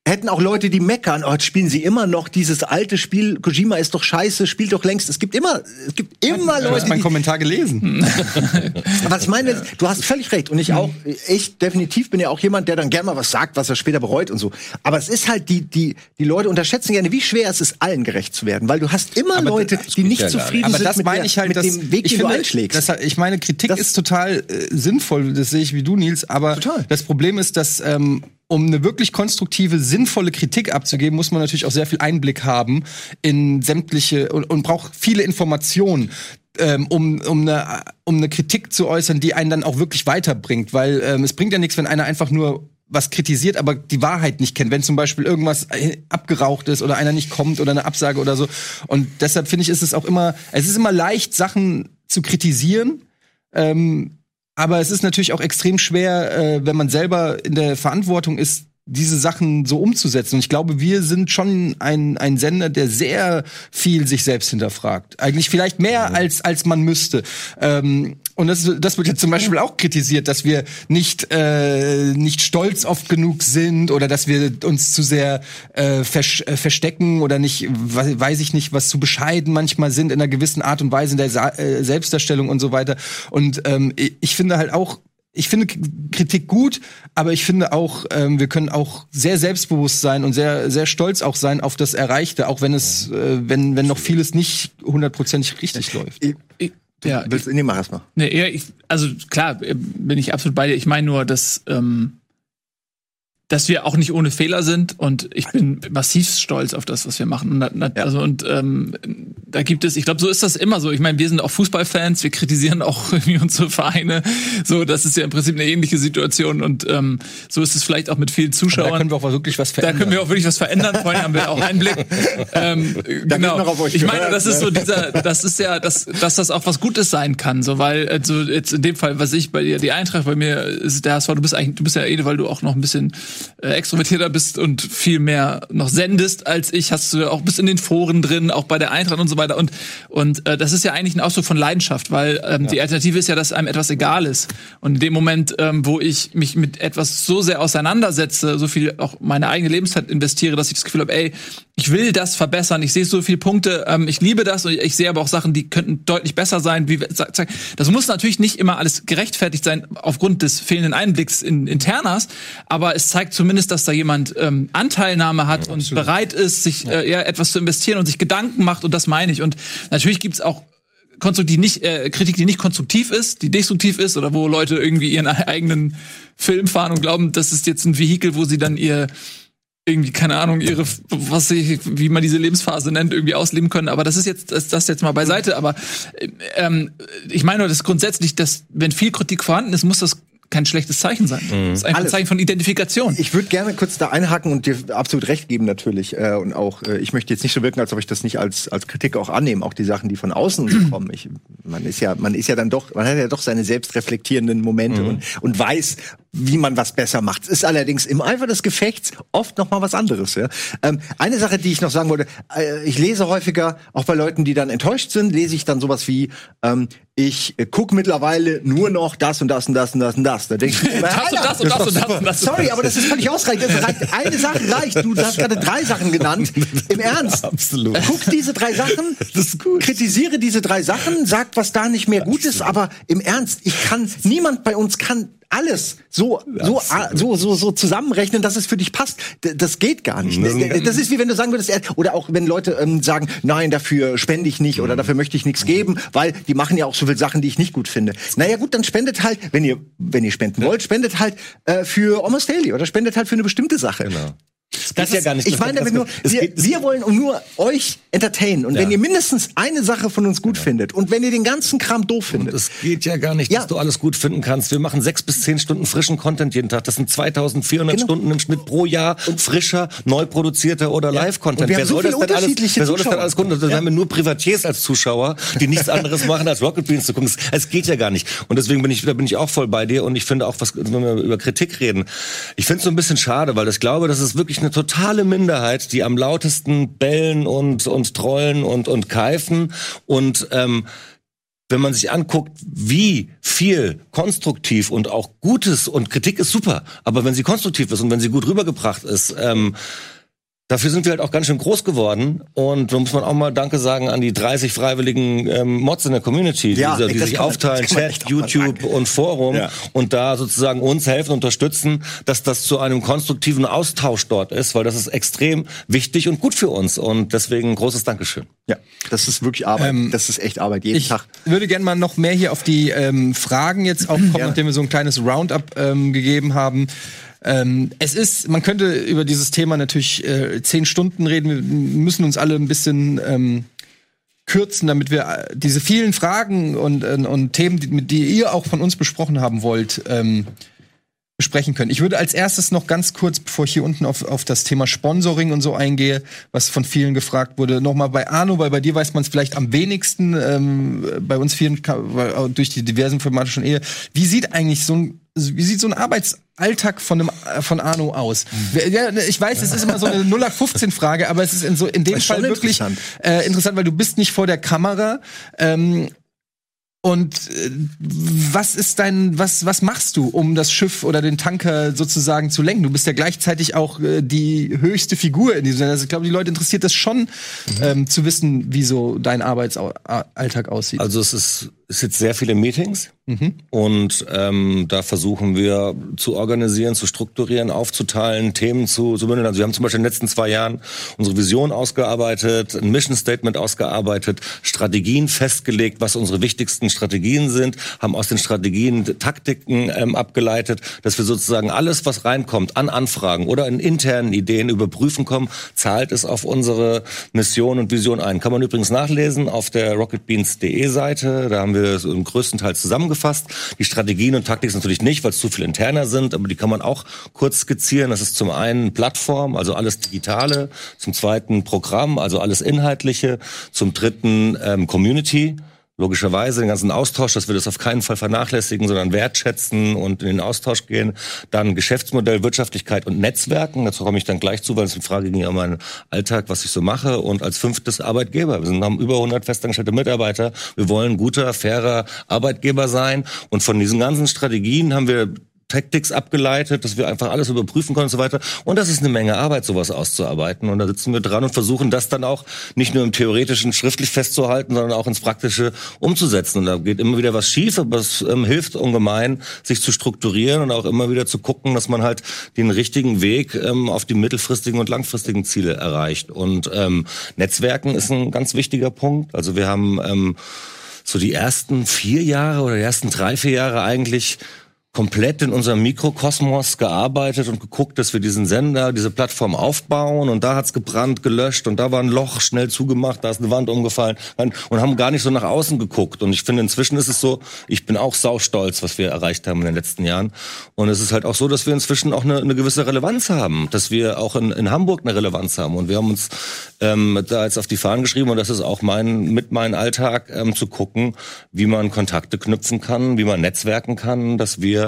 Speaker 2: hätten auch Leute, die meckern, oh, jetzt spielen sie immer noch dieses alte Spiel, Kojima ist doch scheiße, spielt doch längst. Es gibt immer, es gibt immer
Speaker 1: Leute. Du hast meinen Kommentar gelesen.
Speaker 2: was ich meine, ja. du hast völlig recht. Und ich auch, ich definitiv bin ja auch jemand, der dann gerne mal was sagt, was er später bereut und so. Aber es ist halt, die, die, die Leute unterschätzen gerne, wie schwer es ist, allen gerecht zu werden. Weil du hast immer aber Leute, die nicht ja zufrieden aber sind
Speaker 1: das
Speaker 2: mit,
Speaker 1: meine ich halt, mit dem Weg, den finde, du einschlägst. Das, ich meine, Kritik das ist total äh, sinnvoll, das sehe ich wie du, Nils. Aber total. das Problem ist, dass ähm, um eine wirklich konstruktive, sinnvolle Kritik abzugeben, muss man natürlich auch sehr viel Einblick haben in sämtliche und, und braucht viele Informationen. Ähm, um, um, eine, um eine Kritik zu äußern, die einen dann auch wirklich weiterbringt. Weil ähm, es bringt ja nichts, wenn einer einfach nur was kritisiert, aber die Wahrheit nicht kennt. Wenn zum Beispiel irgendwas äh, abgeraucht ist oder einer nicht kommt oder eine Absage oder so. Und deshalb finde ich, ist es auch immer, es ist immer leicht, Sachen zu kritisieren. Ähm, aber es ist natürlich auch extrem schwer, äh, wenn man selber in der Verantwortung ist, diese Sachen so umzusetzen. Und ich glaube, wir sind schon ein, ein Sender, der sehr viel sich selbst hinterfragt. Eigentlich vielleicht mehr als, als man müsste. Ähm, und das, das wird jetzt zum Beispiel auch kritisiert, dass wir nicht, äh, nicht stolz oft genug sind oder dass wir uns zu sehr äh, äh, verstecken oder nicht, weiß ich nicht, was zu bescheiden manchmal sind in einer gewissen Art und Weise in der Sa äh, Selbstdarstellung und so weiter. Und ähm, ich finde halt auch, ich finde Kritik gut, aber ich finde auch, ähm, wir können auch sehr selbstbewusst sein und sehr, sehr stolz auch sein auf das Erreichte, auch wenn es, äh, wenn, wenn noch vieles nicht hundertprozentig richtig läuft. Ich,
Speaker 2: ich, ja, willst, ich, nee, mach erst mal.
Speaker 3: Nee, ich, also klar, bin ich absolut bei dir. Ich meine nur, dass ähm, dass wir auch nicht ohne Fehler sind und ich bin massiv stolz auf das, was wir machen. Und, also und ähm, da gibt es, ich glaube, so ist das immer so. Ich meine, wir sind auch Fußballfans, wir kritisieren auch irgendwie unsere Vereine. So, das ist ja im Prinzip eine ähnliche Situation und ähm, so ist es vielleicht auch mit vielen Zuschauern. da
Speaker 1: können wir auch wirklich was
Speaker 3: verändern. Da können wir auch wirklich was verändern. Vorhin haben wir auch Einblick. Ähm, genau. Ich meine, das ist so dieser, das ist ja, dass, dass das auch was Gutes sein kann, so weil also jetzt in dem Fall, was ich bei dir die Eintracht bei mir ist der HSV, du bist eigentlich, du bist ja eh, weil du auch noch ein bisschen äh, extrovertierter bist und viel mehr noch sendest als ich, hast du auch bis in den Foren drin, auch bei der Eintracht und so weiter. Und, und äh, das ist ja eigentlich ein Ausdruck von Leidenschaft, weil ähm, ja. die Alternative ist ja, dass einem etwas egal ist. Und in dem Moment, ähm, wo ich mich mit etwas so sehr auseinandersetze, so viel auch meine eigene Lebenszeit investiere, dass ich das Gefühl habe, ey, ich will das verbessern, ich sehe so viele Punkte, ähm, ich liebe das und ich sehe aber auch Sachen, die könnten deutlich besser sein. Wie, das muss natürlich nicht immer alles gerechtfertigt sein aufgrund des fehlenden Einblicks in Internas, aber es zeigt zumindest, dass da jemand ähm, Anteilnahme hat ja, und bereit ist, sich äh, ja, etwas zu investieren und sich Gedanken macht. Und das meine ich. Und natürlich gibt's auch konstruktiv nicht äh, Kritik, die nicht konstruktiv ist, die destruktiv ist oder wo Leute irgendwie ihren eigenen Film fahren und glauben, das ist jetzt ein Vehikel, wo sie dann ihr irgendwie, keine Ahnung, ihre, was sie, wie man diese Lebensphase nennt, irgendwie ausleben können. Aber das ist jetzt, das, das jetzt mal beiseite. Aber ähm, ich meine nur, dass grundsätzlich, dass wenn viel Kritik vorhanden ist, muss das kein schlechtes Zeichen sein. Mhm. Das ist einfach ein Zeichen von Identifikation.
Speaker 2: Ich würde gerne kurz da einhaken und dir absolut recht geben natürlich. Äh, und auch, äh, ich möchte jetzt nicht so wirken, als ob ich das nicht als, als Kritik auch annehme, auch die Sachen, die von außen kommen. Ich, man ist ja, man ist ja dann doch, man hat ja doch seine selbstreflektierenden Momente mhm. und, und weiß, wie man was besser macht. Es ist allerdings im Eifer des Gefechts oft noch mal was anderes. Ja? Ähm, eine Sache, die ich noch sagen wollte, äh, ich lese häufiger, auch bei Leuten, die dann enttäuscht sind, lese ich dann sowas wie, ähm, ich äh, guck mittlerweile nur noch das und das und das und das und das. Da denke ich, das, und das, und das, und das und das. Sorry, aber das ist völlig ausreichend. Reicht, eine Sache reicht. Du hast gerade drei Sachen genannt. Im Ernst. Absolut. Guck diese drei Sachen, das ist gut. kritisiere diese drei Sachen, sag, was da nicht mehr gut ist, aber im Ernst, ich kann, niemand bei uns kann alles so, so, so, so, so zusammenrechnen, dass es für dich passt. Das geht gar nicht. Das ist wie wenn du sagen würdest, oder auch wenn Leute ähm, sagen, nein, dafür spende ich nicht oder dafür möchte ich nichts geben, weil die machen ja auch so viele Sachen, die ich nicht gut finde. Naja gut, dann spendet halt, wenn ihr, wenn ihr spenden wollt, spendet halt äh, für Almost Daily oder spendet halt für eine bestimmte Sache. Genau. Das, das ist ja gar nicht. Ich meine damit nur, wir, wir wollen nur euch entertainen. Und ja. wenn ihr mindestens eine Sache von uns gut ja. findet und wenn ihr den ganzen Kram doof findet.
Speaker 4: Es geht ja gar nicht, dass du alles gut finden kannst. Wir machen sechs bis zehn Stunden frischen Content jeden Tag. Das sind 2400 genau. Stunden im Schnitt pro Jahr und frischer, neu produzierter oder Live-Content. Wer, so das denn alles, wer soll das denn alles gucken? Dann haben wir nur Privatiers als Zuschauer, die nichts anderes machen, als Rocket Beans zu gucken. Es geht ja gar nicht. Und deswegen bin ich, da bin ich auch voll bei dir. Und ich finde auch, was, wenn wir über Kritik reden, ich finde es so ein bisschen schade, weil ich glaube, das ist wirklich eine totale Minderheit, die am lautesten bellen und, und trollen und, und keifen. Und ähm, wenn man sich anguckt, wie viel konstruktiv und auch Gutes und Kritik ist super, aber wenn sie konstruktiv ist und wenn sie gut rübergebracht ist, ähm, Dafür sind wir halt auch ganz schön groß geworden und da muss man auch mal Danke sagen an die 30 freiwilligen ähm, Mods in der Community, die, ja, die, die sich aufteilen, Chat, YouTube und Forum ja. und da sozusagen uns helfen, unterstützen, dass das zu einem konstruktiven Austausch dort ist, weil das ist extrem wichtig und gut für uns und deswegen großes Dankeschön.
Speaker 2: Ja, das ist wirklich Arbeit. Ähm, das ist echt Arbeit jeden
Speaker 1: ich
Speaker 2: Tag.
Speaker 1: Ich würde gerne mal noch mehr hier auf die ähm, Fragen jetzt auch kommen, ja. nachdem wir so ein kleines Roundup ähm, gegeben haben. Ähm, es ist, man könnte über dieses Thema natürlich äh, zehn Stunden reden. Wir müssen uns alle ein bisschen ähm, kürzen, damit wir äh, diese vielen Fragen und, und, und Themen, die, die, ihr auch von uns besprochen haben wollt, ähm, besprechen können. Ich würde als erstes noch ganz kurz, bevor ich hier unten auf, auf das Thema Sponsoring und so eingehe, was von vielen gefragt wurde, nochmal bei Arno, weil bei dir weiß man es vielleicht am wenigsten, ähm, bei uns vielen durch die diversen formatischen Ehe. Wie sieht eigentlich so ein wie sieht so ein Arbeitsalltag von einem von Arno aus? Ja, ich weiß, es ist immer so eine 0815 Frage, aber es ist in so in dem Fall wirklich interessant. Äh, interessant, weil du bist nicht vor der Kamera. Ähm, und äh, was ist dein, was, was machst du, um das Schiff oder den Tanker sozusagen zu lenken? Du bist ja gleichzeitig auch äh, die höchste Figur in diesem Sinne. Also ich glaube, die Leute interessiert das schon, mhm. ähm, zu wissen, wie so dein Arbeitsalltag aussieht.
Speaker 4: Also es ist es jetzt sehr viele Meetings mhm. und ähm, da versuchen wir zu organisieren, zu strukturieren, aufzuteilen, Themen zu, zu bündeln. Also wir haben zum Beispiel in den letzten zwei Jahren unsere Vision ausgearbeitet, ein Mission Statement ausgearbeitet, Strategien festgelegt, was unsere wichtigsten Strategien sind, haben aus den Strategien Taktiken ähm, abgeleitet, dass wir sozusagen alles, was reinkommt an Anfragen oder in internen Ideen überprüfen kommen, zahlt es auf unsere Mission und Vision ein. Kann man übrigens nachlesen auf der rocketbeans.de Seite. Da haben wir wir so im größten Teil zusammengefasst. Die Strategien und Taktik natürlich nicht, weil es zu viel interner sind, aber die kann man auch kurz skizzieren. Das ist zum einen Plattform, also alles Digitale, zum zweiten Programm, also alles Inhaltliche, zum dritten ähm, Community logischerweise den ganzen Austausch, dass wir das auf keinen Fall vernachlässigen, sondern wertschätzen und in den Austausch gehen. Dann Geschäftsmodell, Wirtschaftlichkeit und Netzwerken. Dazu komme ich dann gleich zu, weil es eine Frage ging ja um meinen Alltag, was ich so mache. Und als fünftes Arbeitgeber. Wir sind, haben über 100 festangestellte Mitarbeiter. Wir wollen guter, fairer Arbeitgeber sein. Und von diesen ganzen Strategien haben wir Tactics abgeleitet, dass wir einfach alles überprüfen können und so weiter. Und das ist eine Menge Arbeit, sowas auszuarbeiten. Und da sitzen wir dran und versuchen das dann auch nicht nur im theoretischen schriftlich festzuhalten, sondern auch ins Praktische umzusetzen. Und da geht immer wieder was schief, aber es ähm, hilft ungemein, sich zu strukturieren und auch immer wieder zu gucken, dass man halt den richtigen Weg ähm, auf die mittelfristigen und langfristigen Ziele erreicht. Und ähm, Netzwerken ist ein ganz wichtiger Punkt. Also wir haben ähm, so die ersten vier Jahre oder die ersten drei, vier Jahre eigentlich komplett in unserem Mikrokosmos gearbeitet und geguckt, dass wir diesen Sender, diese Plattform aufbauen. Und da hat's gebrannt, gelöscht. Und da war ein Loch schnell zugemacht, da ist eine Wand umgefallen. Und haben gar nicht so nach außen geguckt. Und ich finde inzwischen ist es so, ich bin auch saustolz, was wir erreicht haben in den letzten Jahren. Und es ist halt auch so, dass wir inzwischen auch eine, eine gewisse Relevanz haben, dass wir auch in, in Hamburg eine Relevanz haben. Und wir haben uns ähm, da jetzt auf die Fahnen geschrieben. Und das ist auch mein mit meinem Alltag ähm, zu gucken, wie man Kontakte knüpfen kann, wie man netzwerken kann, dass wir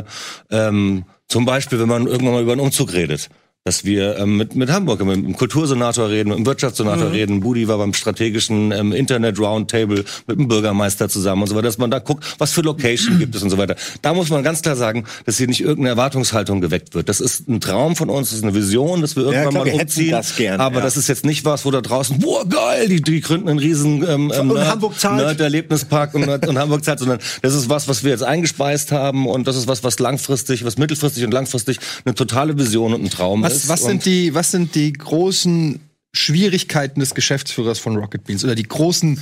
Speaker 4: ähm, zum Beispiel, wenn man irgendwann mal über einen Umzug redet, dass wir ähm, mit, mit Hamburg, mit dem Kultursenator reden, mit dem Wirtschaftssenator mhm. reden. Budi war beim strategischen ähm, Internet Roundtable mit dem Bürgermeister zusammen und so weiter, dass man da guckt, was für Location gibt es und so weiter. Da muss man ganz klar sagen, dass hier nicht irgendeine Erwartungshaltung geweckt wird. Das ist ein Traum von uns, das ist eine Vision, dass wir irgendwann ja, klar, mal umziehen. Das gern, aber ja. das ist jetzt nicht was, wo da draußen, boah geil, die, die gründen einen riesen ähm, ähm, Nerd, Hamburg zahlt. Erlebnispark und, und Hamburg zahlt, sondern das ist was, was wir jetzt eingespeist haben und das ist was, was langfristig, was mittelfristig und langfristig eine totale Vision und ein Traum ist.
Speaker 1: Was sind die, was sind die großen Schwierigkeiten des Geschäftsführers von Rocket Beans oder die großen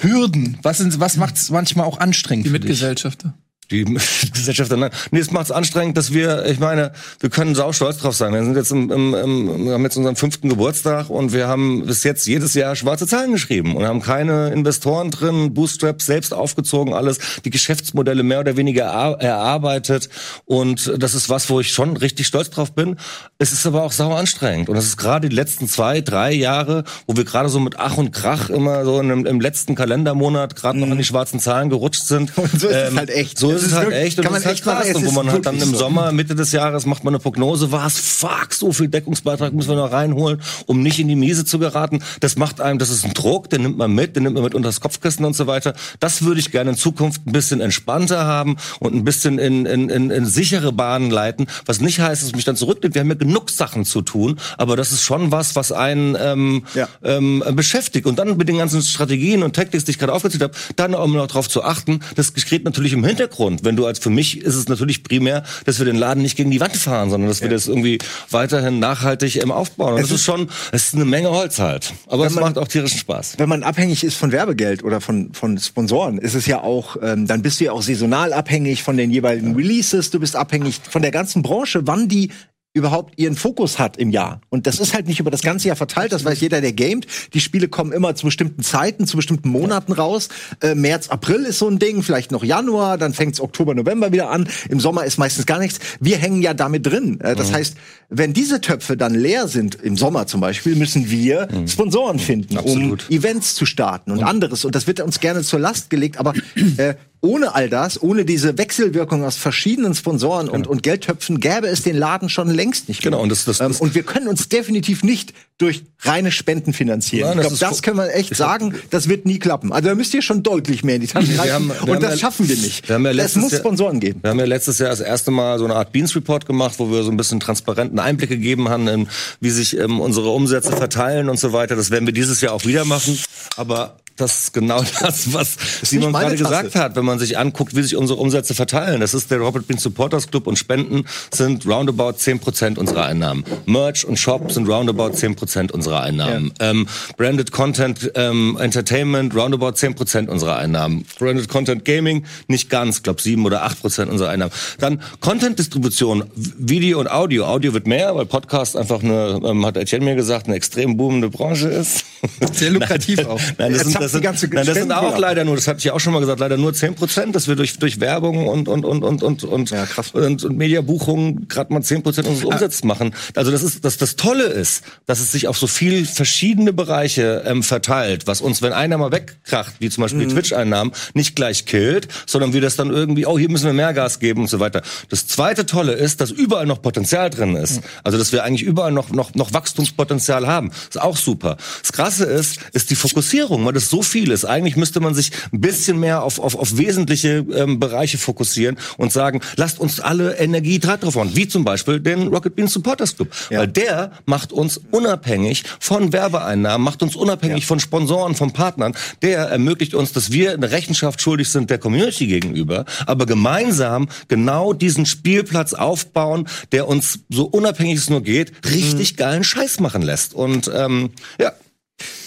Speaker 1: Hürden? Was, sind, was macht es manchmal auch anstrengend?
Speaker 3: Die Mitgesellschafter
Speaker 4: die Gesellschaft dann. Nee, es macht es anstrengend, dass wir, ich meine, wir können sau stolz drauf sein. Wir sind jetzt im, im, im, wir haben jetzt unseren fünften Geburtstag und wir haben bis jetzt jedes Jahr schwarze Zahlen geschrieben und haben keine Investoren drin, Bootstraps selbst aufgezogen, alles, die Geschäftsmodelle mehr oder weniger erarbeitet und das ist was, wo ich schon richtig stolz drauf bin. Es ist aber auch sau anstrengend und es ist gerade die letzten zwei, drei Jahre, wo wir gerade so mit Ach und Krach immer so im, im letzten Kalendermonat gerade mhm. noch an die schwarzen Zahlen gerutscht sind.
Speaker 2: Und so ist ähm, es halt echt.
Speaker 4: So ist es halt echt. Und das ist halt krass. Und wo man halt dann im Sommer, Mitte des Jahres, macht man eine Prognose, was, fuck, so viel Deckungsbeitrag müssen wir noch reinholen, um nicht in die Miese zu geraten. Das macht einem, das ist ein Druck, den nimmt man mit, den nimmt man mit unter das Kopfkissen und so weiter. Das würde ich gerne in Zukunft ein bisschen entspannter haben und ein bisschen in, in, in, in sichere Bahnen leiten. Was nicht heißt, dass es mich dann zurücknimmt. Wir haben ja genug Sachen zu tun, aber das ist schon was, was einen ähm, ja. ähm, beschäftigt. Und dann mit den ganzen Strategien und Taktiks, die ich gerade aufgezählt habe, dann auch noch darauf zu achten, das geht natürlich im Hintergrund Hintergrund. Wenn du als für mich ist es natürlich primär, dass wir den Laden nicht gegen die Wand fahren, sondern dass wir das irgendwie weiterhin nachhaltig im aufbauen. Und das ist schon, es ist eine Menge Holz halt. Aber es macht auch tierischen Spaß.
Speaker 2: Wenn man abhängig ist von Werbegeld oder von, von Sponsoren, ist es ja auch, ähm, dann bist du ja auch saisonal abhängig von den jeweiligen Releases. Du bist abhängig von der ganzen Branche, wann die überhaupt ihren Fokus hat im Jahr. Und das ist halt nicht über das ganze Jahr verteilt, das weiß jeder, der gamet. Die Spiele kommen immer zu bestimmten Zeiten, zu bestimmten Monaten raus. Äh, März, April ist so ein Ding, vielleicht noch Januar, dann fängt's Oktober, November wieder an. Im Sommer ist meistens gar nichts. Wir hängen ja damit drin. Äh, das mhm. heißt, wenn diese Töpfe dann leer sind, im Sommer zum Beispiel, müssen wir mhm. Sponsoren finden, Absolut. um Events zu starten und mhm. anderes. Und das wird uns gerne zur Last gelegt, aber äh, ohne all das, ohne diese Wechselwirkung aus verschiedenen Sponsoren genau. und, und Geldtöpfen, gäbe es den Laden schon längst nicht
Speaker 4: mehr. Genau, und, das, das, das
Speaker 2: ähm, und wir können uns definitiv nicht durch reine Spenden finanzieren. Nein, ich glaube, das können wir echt sagen, das wird nie klappen. Also da müsst ihr schon deutlich mehr in die Tasche reichen. und das ja, schaffen wir nicht.
Speaker 4: Wir ja es muss Sponsoren geben. Wir haben ja letztes Jahr das erste Mal so eine Art Beans Report gemacht, wo wir so ein bisschen transparenten Einblick gegeben haben, in, wie sich ähm, unsere Umsätze verteilen und so weiter. Das werden wir dieses Jahr auch wieder machen. Aber das ist genau das, was das Simon gerade gesagt hat, wenn man sich anguckt, wie sich unsere Umsätze verteilen. Das ist der Robert Bean Supporters Club und Spenden sind roundabout 10% unserer Einnahmen. Merch und Shop sind roundabout 10% unserer Einnahmen. Ja. Ähm, Branded Content ähm, Entertainment roundabout 10% unserer Einnahmen. Branded Content Gaming nicht ganz, glaube 7 oder 8% unserer Einnahmen. Dann Content Distribution, Video und Audio. Audio wird mehr, weil Podcast einfach eine, ähm, hat Etienne mir gesagt, eine extrem boomende Branche ist.
Speaker 1: Sehr lukrativ
Speaker 4: nein,
Speaker 1: auch.
Speaker 4: Nein, das sind, das sind, nein, das sind auch leider nur, das hatte ich ja auch schon mal gesagt, leider nur 10 Prozent, dass wir durch, durch Werbung und, und, und, und, und, und, ja, und, und Mediabuchungen gerade mal 10 Prozent unseres Umsatzes ah. machen. Also das ist, das, das Tolle ist, dass es sich auf so viel verschiedene Bereiche ähm, verteilt, was uns, wenn einer mal wegkracht, wie zum Beispiel mhm. Twitch-Einnahmen, nicht gleich killt, sondern wir das dann irgendwie, oh, hier müssen wir mehr Gas geben und so weiter. Das zweite Tolle ist, dass überall noch Potenzial drin ist. Mhm. Also dass wir eigentlich überall noch, noch, noch Wachstumspotenzial haben. ist auch super. Das Krasse ist, ist die Fokussierung, weil das so viel ist. Eigentlich müsste man sich ein bisschen mehr auf, auf, auf wesentliche ähm, Bereiche fokussieren und sagen, lasst uns alle Energie drauf hauen, wie zum Beispiel den Rocket Beans Supporters Club. Ja. Weil der macht uns unabhängig von Werbeeinnahmen, macht uns unabhängig ja. von Sponsoren, von Partnern. Der ermöglicht uns, dass wir eine Rechenschaft schuldig sind der Community gegenüber, aber gemeinsam genau diesen Spielplatz aufbauen, der uns so unabhängig es nur geht, richtig mhm. geilen Scheiß machen lässt. Und ähm, ja,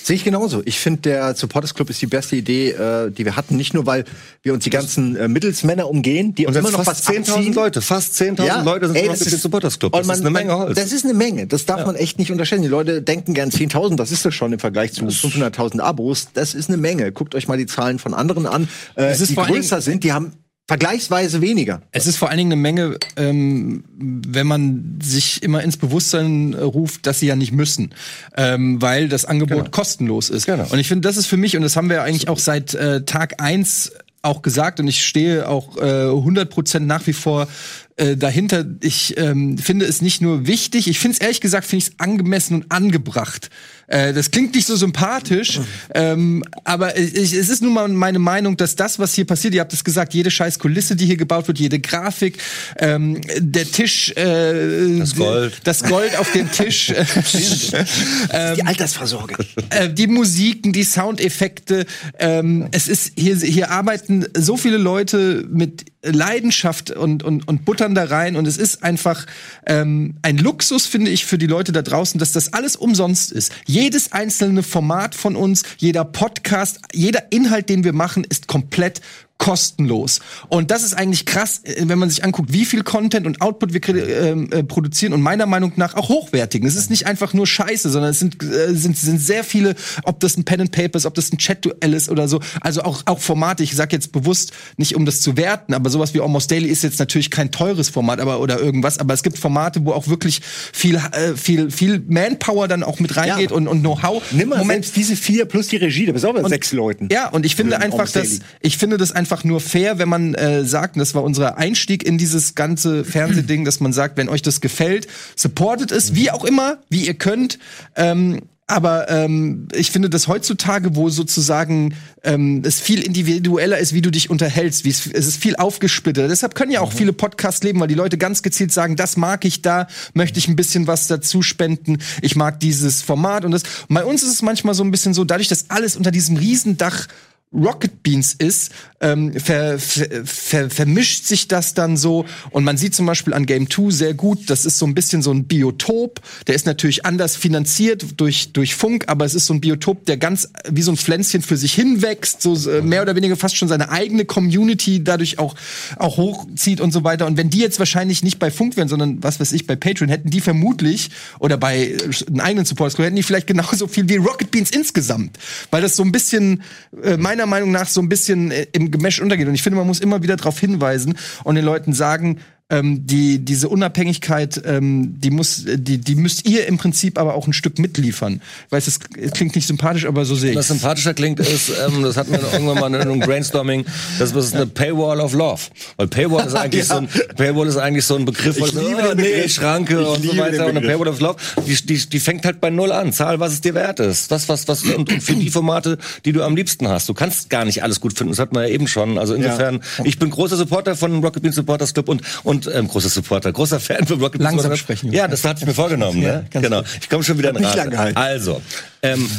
Speaker 2: Sehe ich genauso. Ich finde, der Supporters Club ist die beste Idee, äh, die wir hatten. Nicht nur, weil wir uns die ganzen äh, Mittelsmänner umgehen, die uns immer noch
Speaker 4: fast was 10.000 Leute, fast 10.000 ja, Leute sind ey, das ist,
Speaker 2: Supporters Club. Das man, ist eine Menge Holz. Das ist eine Menge. Das darf ja. man echt nicht unterstellen. Die Leute denken gern 10.000, das ist das schon im Vergleich zu 500.000 Abos. Das ist eine Menge. Guckt euch mal die Zahlen von anderen an, äh, die größer sind. Die haben vergleichsweise weniger.
Speaker 1: Es ist vor allen Dingen eine Menge, ähm, wenn man sich immer ins Bewusstsein äh, ruft, dass sie ja nicht müssen, ähm, weil das Angebot genau. kostenlos ist. Genau. Und ich finde, das ist für mich, und das haben wir eigentlich auch seit äh, Tag eins auch gesagt und ich stehe auch äh, 100% nach wie vor äh, dahinter. Ich ähm, finde es nicht nur wichtig, ich finde es ehrlich gesagt, finde ich es angemessen und angebracht, äh, das klingt nicht so sympathisch, ähm, aber ich, es ist nun mal meine Meinung, dass das, was hier passiert, ihr habt es gesagt, jede scheiß Kulisse, die hier gebaut wird, jede Grafik, ähm, der Tisch,
Speaker 4: äh, das Gold,
Speaker 1: das Gold auf dem Tisch,
Speaker 2: ähm, die Altersversorgung,
Speaker 1: äh, die Musiken, die Soundeffekte, ähm, es ist hier hier arbeiten so viele Leute mit Leidenschaft und, und, und buttern da rein. Und es ist einfach ähm, ein Luxus, finde ich, für die Leute da draußen, dass das alles umsonst ist. Jedes einzelne Format von uns, jeder Podcast, jeder Inhalt, den wir machen, ist komplett kostenlos. Und das ist eigentlich krass, äh, wenn man sich anguckt, wie viel Content und Output wir ähm, äh, produzieren und meiner Meinung nach auch hochwertigen. Es ist nicht einfach nur Scheiße, sondern es sind, äh, sind, sind sehr viele, ob das ein Pen and Paper ist, ob das ein Chat-Duell ist oder so. Also auch, auch Formate. Ich sage jetzt bewusst nicht, um das zu werten, aber sowas wie Almost Daily ist jetzt natürlich kein teures Format, aber oder irgendwas. Aber es gibt Formate, wo auch wirklich viel, äh, viel, viel Manpower dann auch mit reingeht ja. und, und Know-how.
Speaker 2: Nimm mal Moment. diese vier plus die Regie, da bist auch mit sechs Leuten.
Speaker 1: Ja, und ich finde einfach, dass ich finde das einfach einfach nur fair, wenn man äh, sagt, und das war unser Einstieg in dieses ganze Fernsehding, dass man sagt, wenn euch das gefällt, supportet es, wie auch immer, wie ihr könnt. Ähm, aber ähm, ich finde, dass heutzutage, wo sozusagen ähm, es viel individueller ist, wie du dich unterhältst, wie es, es ist viel aufgesplittet. Deshalb können ja auch mhm. viele Podcasts leben, weil die Leute ganz gezielt sagen, das mag ich, da möchte ich ein bisschen was dazu spenden. Ich mag dieses Format und das. Und bei uns ist es manchmal so ein bisschen so, dadurch, dass alles unter diesem Riesendach Rocket Beans ist, ähm, ver, ver, ver, vermischt sich das dann so. Und man sieht zum Beispiel an Game 2 sehr gut, das ist so ein bisschen so ein Biotop. Der ist natürlich anders finanziert durch, durch Funk, aber es ist so ein Biotop, der ganz wie so ein Pflänzchen für sich hinwächst, so äh, mehr oder weniger fast schon seine eigene Community dadurch auch, auch hochzieht und so weiter. Und wenn die jetzt wahrscheinlich nicht bei Funk wären, sondern was weiß ich, bei Patreon, hätten die vermutlich, oder bei äh, einem eigenen Support, hätten die vielleicht genauso viel wie Rocket Beans insgesamt. Weil das so ein bisschen, äh, meiner Meinung nach so ein bisschen äh, im Gemäsch untergeht. Und ich finde, man muss immer wieder darauf hinweisen und den Leuten sagen, ähm, die diese Unabhängigkeit, ähm, die muss, die, die müsst ihr im Prinzip aber auch ein Stück mitliefern. Ich weiß, es klingt nicht sympathisch, aber so sehe ich.
Speaker 4: Was sympathischer klingt, ist, ähm, das hatten wir irgendwann mal in einem Brainstorming, das ist eine Paywall of Love. Weil Paywall ist eigentlich ja. so ein Paywall ist eigentlich so ein Begriff, ich so, liebe oh, nee, Schranke und so weiter. Und eine Paywall of Love, die, die, die fängt halt bei null an. Zahl, was es dir wert ist. Das, was, was und, und für die Formate, die du am liebsten hast. Du kannst gar nicht alles gut finden. Das hatten wir ja eben schon. Also insofern, ja. ich bin großer Supporter von Rocket Bean Supporters Club und und und ähm, großer Supporter, großer Fan von Rocket
Speaker 1: Langsam Supporter. sprechen.
Speaker 4: Ja, das hatte ich mir vorgenommen. Ne? genau. Ich komme schon wieder in Rate. Also, ähm,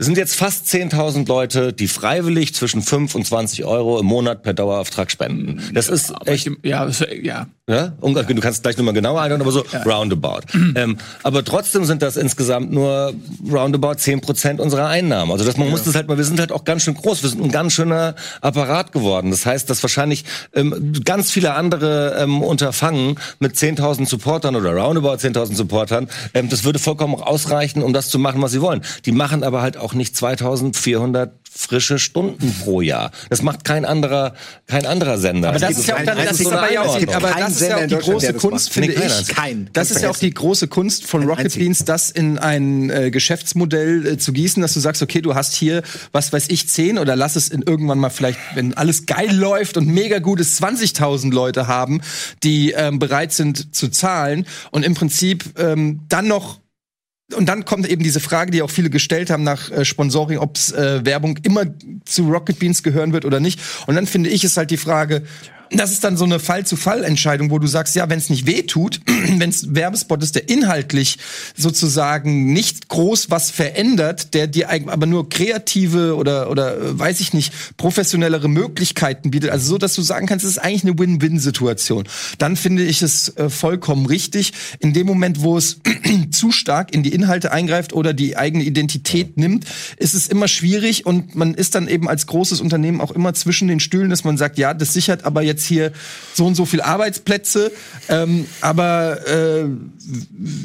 Speaker 4: es sind jetzt fast 10.000 Leute, die freiwillig zwischen 5 und 20 Euro im Monat per Dauerauftrag spenden. Das ja, ist echt. Ich, ja, ja. Ja? Du kannst gleich nochmal genauer einordnen, aber so ja. roundabout. ähm, aber trotzdem sind das insgesamt nur roundabout 10 Prozent unserer Einnahmen. Also das, man ja. muss das halt mal, wir sind halt auch ganz schön groß. Wir sind ein ganz schöner Apparat geworden. Das heißt, dass wahrscheinlich ähm, ganz viele andere ähm, Unterfangen mit 10.000 Supportern oder roundabout 10.000 Supportern, ähm, das würde vollkommen ausreichen, um das zu machen, was sie wollen. Die machen aber halt auch nicht 2.400 frische Stunden pro Jahr. Das macht kein anderer, kein anderer Sender.
Speaker 1: Aber das, ist ja auch dann, das ist aber ja auch, aber das ist ja auch die große Kunst, finde ich. Kein. Das ist ja auch die große Kunst von Rocket Beans, das in ein äh, Geschäftsmodell äh, zu gießen, dass du sagst, okay, du hast hier, was weiß ich, zehn oder lass es in irgendwann mal vielleicht, wenn alles geil läuft und mega gut ist, 20.000 Leute haben, die ähm, bereit sind zu zahlen und im Prinzip ähm, dann noch und dann kommt eben diese Frage, die auch viele gestellt haben nach äh, Sponsoring, ob äh, Werbung immer zu Rocket Beans gehören wird oder nicht. Und dann finde ich es halt die Frage, das ist dann so eine Fall-zu-Fall-Entscheidung, wo du sagst, ja, wenn es nicht weh tut, wenn es Werbespot ist, der inhaltlich sozusagen nicht groß was verändert, der dir aber nur kreative oder oder äh, weiß ich nicht professionellere Möglichkeiten bietet, also so, dass du sagen kannst, es ist eigentlich eine Win-Win-Situation. Dann finde ich es äh, vollkommen richtig. In dem Moment, wo es zu stark in die Inhalte eingreift oder die eigene Identität nimmt, ist es immer schwierig und man ist dann eben als großes Unternehmen auch immer zwischen den Stühlen, dass man sagt, ja, das sichert aber jetzt jetzt hier so und so viel Arbeitsplätze. Ähm, aber äh,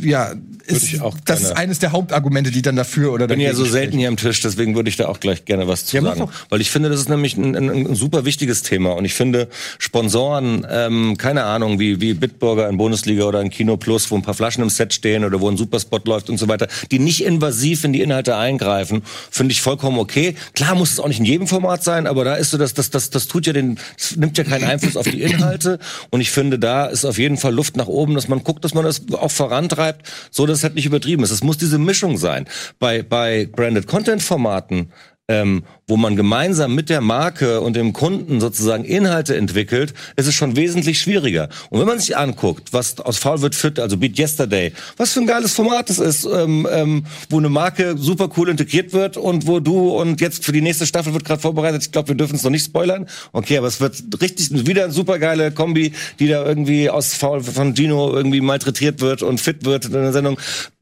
Speaker 1: ja, ist, das ist eines der Hauptargumente, die dann dafür oder
Speaker 4: Ich bin ja so selten hier am Tisch, deswegen würde ich da auch gleich gerne was zu ja, sagen. Weil ich finde, das ist nämlich ein, ein, ein, super wichtiges Thema. Und ich finde, Sponsoren, ähm, keine Ahnung, wie, wie Bitburger in Bundesliga oder in Kino Plus, wo ein paar Flaschen im Set stehen oder wo ein Superspot läuft und so weiter, die nicht invasiv in die Inhalte eingreifen, finde ich vollkommen okay. Klar muss es auch nicht in jedem Format sein, aber da ist so, dass das, das, das tut ja den, das nimmt ja keinen Einfluss Einfluss auf die Inhalte. Und ich finde, da ist auf jeden Fall Luft nach oben, dass man guckt, dass man das auch vorantreibt, so dass es halt nicht übertrieben ist. Es muss diese Mischung sein. Bei, bei Branded Content Formaten ähm, wo man gemeinsam mit der Marke und dem Kunden sozusagen Inhalte entwickelt, ist es schon wesentlich schwieriger. Und wenn man sich anguckt, was aus Foul wird fit, also Beat Yesterday, was für ein geiles Format das ist, ähm, ähm, wo eine Marke super cool integriert wird und wo du und jetzt für die nächste Staffel wird gerade vorbereitet. Ich glaube, wir dürfen es noch nicht spoilern. Okay, aber es wird richtig wieder eine super geile Kombi, die da irgendwie aus Foul von Gino irgendwie malträtiert wird und fit wird in der Sendung.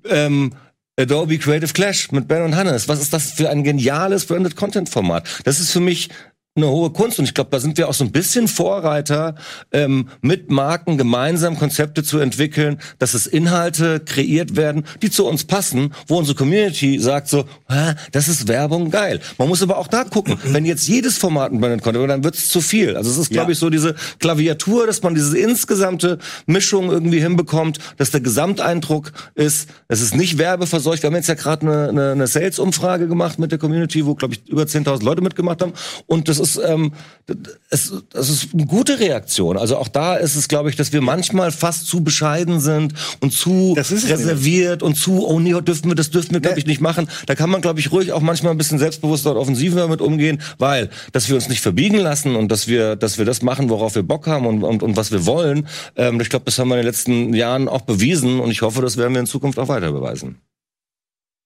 Speaker 4: Ähm, Adobe Creative Clash mit Ben und Hannes. Was ist das für ein geniales Branded Content Format? Das ist für mich eine hohe Kunst und ich glaube, da sind wir auch so ein bisschen Vorreiter, ähm, mit Marken gemeinsam Konzepte zu entwickeln, dass es Inhalte kreiert werden, die zu uns passen, wo unsere Community sagt so, das ist Werbung, geil. Man muss aber auch da gucken, wenn jetzt jedes Format ein Branded Content, dann wird es zu viel. Also es ist, glaube ja. ich, so diese Klaviatur, dass man diese insgesamte Mischung irgendwie hinbekommt, dass der Gesamteindruck ist, es ist nicht werbeverseucht. Wir haben jetzt ja gerade eine, eine, eine Sales-Umfrage gemacht mit der Community, wo, glaube ich, über 10.000 Leute mitgemacht haben und das ist, ähm, es, das ist eine gute Reaktion. Also auch da ist es, glaube ich, dass wir manchmal fast zu bescheiden sind und zu reserviert und zu, oh nee, dürfen wir, das dürfen wir, glaube ich, nicht machen. Da kann man, glaube ich, ruhig auch manchmal ein bisschen selbstbewusster und offensiver damit umgehen, weil, dass wir uns nicht verbiegen lassen und dass wir, dass wir das machen, worauf wir Bock haben und, und, und was wir wollen. Ähm, ich glaube, das haben wir in den letzten Jahren auch bewiesen und ich hoffe, das werden wir in Zukunft auch weiter beweisen.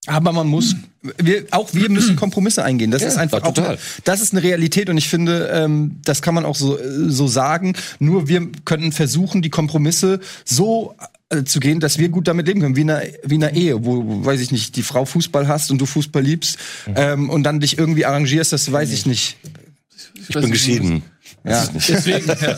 Speaker 1: Aber man muss, wir, auch wir müssen Kompromisse eingehen. Das ja, ist einfach auch, eine, das ist eine Realität und ich finde, ähm, das kann man auch so, so sagen. Nur wir können versuchen, die Kompromisse so äh, zu gehen, dass wir gut damit leben können, wie in einer, wie in einer Ehe, wo, weiß ich nicht, die Frau Fußball hast und du Fußball liebst mhm. ähm, und dann dich irgendwie arrangierst, das weiß ich nicht.
Speaker 4: Ich, ich bin geschieden.
Speaker 1: Ja, deswegen. ja.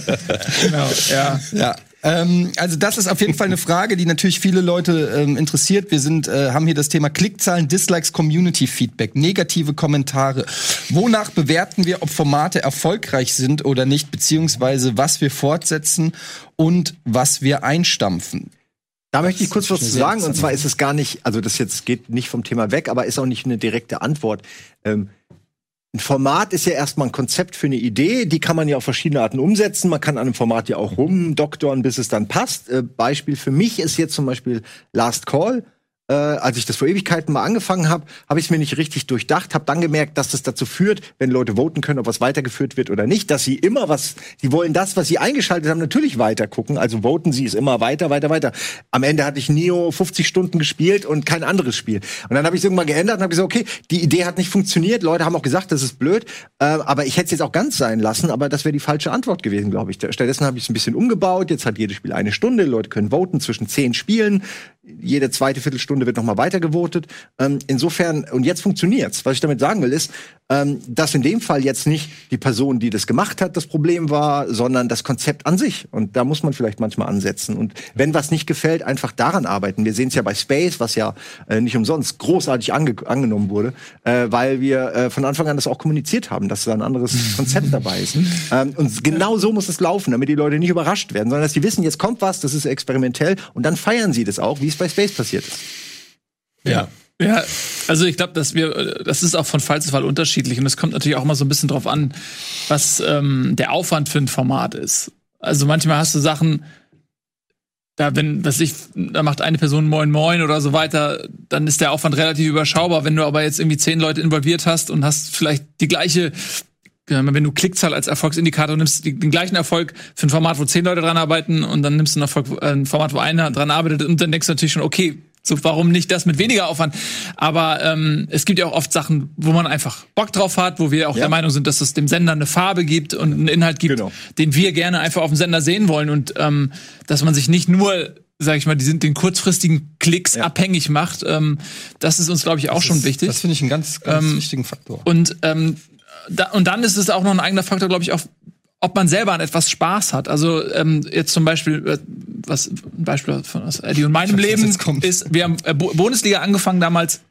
Speaker 1: Genau, ja. ja. Ähm, also das ist auf jeden Fall eine Frage, die natürlich viele Leute ähm, interessiert. Wir sind, äh, haben hier das Thema Klickzahlen, Dislikes, Community Feedback, negative Kommentare. Wonach bewerten wir, ob Formate erfolgreich sind oder nicht, beziehungsweise was wir fortsetzen und was wir einstampfen?
Speaker 2: Da möchte ich kurz was zu sagen. Und zwar ist es gar nicht, also das jetzt geht nicht vom Thema weg, aber ist auch nicht eine direkte Antwort. Ähm, ein Format ist ja erstmal ein Konzept für eine Idee, die kann man ja auf verschiedene Arten umsetzen. Man kann an einem Format ja auch rumdoktoren, bis es dann passt. Äh, Beispiel für mich ist jetzt zum Beispiel Last Call äh, als ich das vor Ewigkeiten mal angefangen habe, habe ich es mir nicht richtig durchdacht, habe dann gemerkt, dass das dazu führt, wenn Leute voten können, ob was weitergeführt wird oder nicht, dass sie immer was, die wollen das, was sie eingeschaltet haben, natürlich weiter gucken. Also voten sie es immer weiter, weiter, weiter. Am Ende hatte ich Neo 50 Stunden gespielt und kein anderes Spiel. Und dann habe ich es irgendwann geändert und habe gesagt, okay, die Idee hat nicht funktioniert. Leute haben auch gesagt, das ist blöd, äh, aber ich hätte es jetzt auch ganz sein lassen, aber das wäre die falsche Antwort gewesen, glaube ich. Stattdessen habe ich es ein bisschen umgebaut. Jetzt hat jedes Spiel eine Stunde. Leute können voten zwischen zehn Spielen jede zweite Viertelstunde wird nochmal weitergevotet. Ähm, insofern, und jetzt funktioniert's. Was ich damit sagen will, ist, ähm, dass in dem Fall jetzt nicht die Person, die das gemacht hat, das Problem war, sondern das Konzept an sich. Und da muss man vielleicht manchmal ansetzen. Und wenn was nicht gefällt, einfach daran arbeiten. Wir sehen es ja bei Space, was ja äh, nicht umsonst großartig ange angenommen wurde, äh, weil wir äh, von Anfang an das auch kommuniziert haben, dass da ein anderes Konzept dabei ist. Ähm, und genau so muss es laufen, damit die Leute nicht überrascht werden, sondern dass sie wissen, jetzt kommt was, das ist experimentell und dann feiern sie das auch, wie es bei Space passiert ist.
Speaker 3: Ja. Ja, also ich glaube, dass wir, das ist auch von Fall zu Fall unterschiedlich und es kommt natürlich auch mal so ein bisschen drauf an, was ähm, der Aufwand für ein Format ist. Also manchmal hast du Sachen, da wenn, was ich, da macht eine Person Moin Moin oder so weiter, dann ist der Aufwand relativ überschaubar. Wenn du aber jetzt irgendwie zehn Leute involviert hast und hast vielleicht die gleiche wenn du Klickzahl als Erfolgsindikator nimmst, den gleichen Erfolg für ein Format, wo zehn Leute dran arbeiten und dann nimmst du ein, Erfolg, äh, ein Format, wo einer dran arbeitet und dann denkst du natürlich schon, okay, so, warum nicht das mit weniger Aufwand? Aber ähm, es gibt ja auch oft Sachen, wo man einfach Bock drauf hat, wo wir auch ja. der Meinung sind, dass es dem Sender eine Farbe gibt und einen Inhalt gibt, genau. den wir gerne einfach auf dem Sender sehen wollen und ähm, dass man sich nicht nur sag ich mal, die sind den kurzfristigen Klicks ja. abhängig macht. Ähm, das ist uns, glaube ich, auch das schon
Speaker 1: ist,
Speaker 3: wichtig.
Speaker 1: Das finde ich einen ganz, ganz ähm, wichtigen Faktor.
Speaker 3: Und ähm, da, und dann ist es auch noch ein eigener Faktor, glaube ich, auch ob man selber an etwas Spaß hat. Also ähm, jetzt zum Beispiel, äh, was ein Beispiel von Eddie und meinem Leben ist, wir haben äh, Bundesliga angefangen damals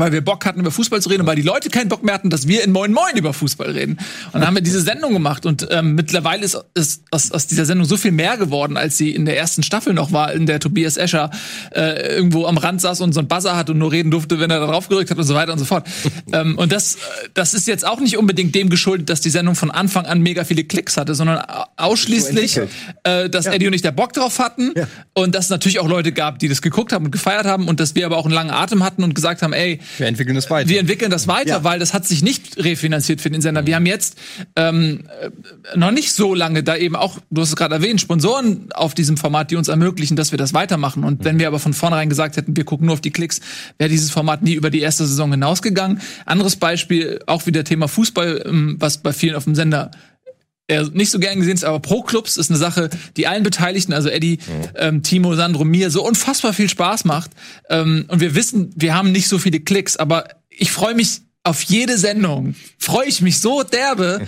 Speaker 3: weil wir Bock hatten, über Fußball zu reden und weil die Leute keinen Bock mehr hatten, dass wir in Moin Moin über Fußball reden. Und dann haben wir diese Sendung gemacht und ähm, mittlerweile ist, ist aus, aus dieser Sendung so viel mehr geworden, als sie in der ersten Staffel noch war, in der Tobias Escher äh, irgendwo am Rand saß und so ein Buzzer hat und nur reden durfte, wenn er da drauf gerückt hat und so weiter und so fort. ähm, und das, das ist jetzt auch nicht unbedingt dem geschuldet, dass die Sendung von Anfang an mega viele Klicks hatte, sondern ausschließlich, so äh, dass ja. Eddie und ich da Bock drauf hatten ja. und dass es natürlich auch Leute gab, die das geguckt haben und gefeiert haben und dass wir aber auch einen langen Atem hatten und gesagt haben, ey,
Speaker 1: wir entwickeln das weiter.
Speaker 3: Wir entwickeln das weiter, ja. weil das hat sich nicht refinanziert für den Sender. Wir haben jetzt ähm, noch nicht so lange da eben auch, du hast es gerade erwähnt, Sponsoren auf diesem Format, die uns ermöglichen, dass wir das weitermachen. Und wenn wir aber von vornherein gesagt hätten, wir gucken nur auf die Klicks, wäre dieses Format nie über die erste Saison hinausgegangen. Anderes Beispiel, auch wieder Thema Fußball, ähm, was bei vielen auf dem Sender nicht so gern gesehen ist, aber Pro Clubs ist eine Sache, die allen Beteiligten, also Eddie, ähm, Timo, Sandro, mir so unfassbar viel Spaß macht. Ähm, und wir wissen, wir haben nicht so viele Klicks, aber ich freue mich auf jede Sendung freue ich mich so derbe.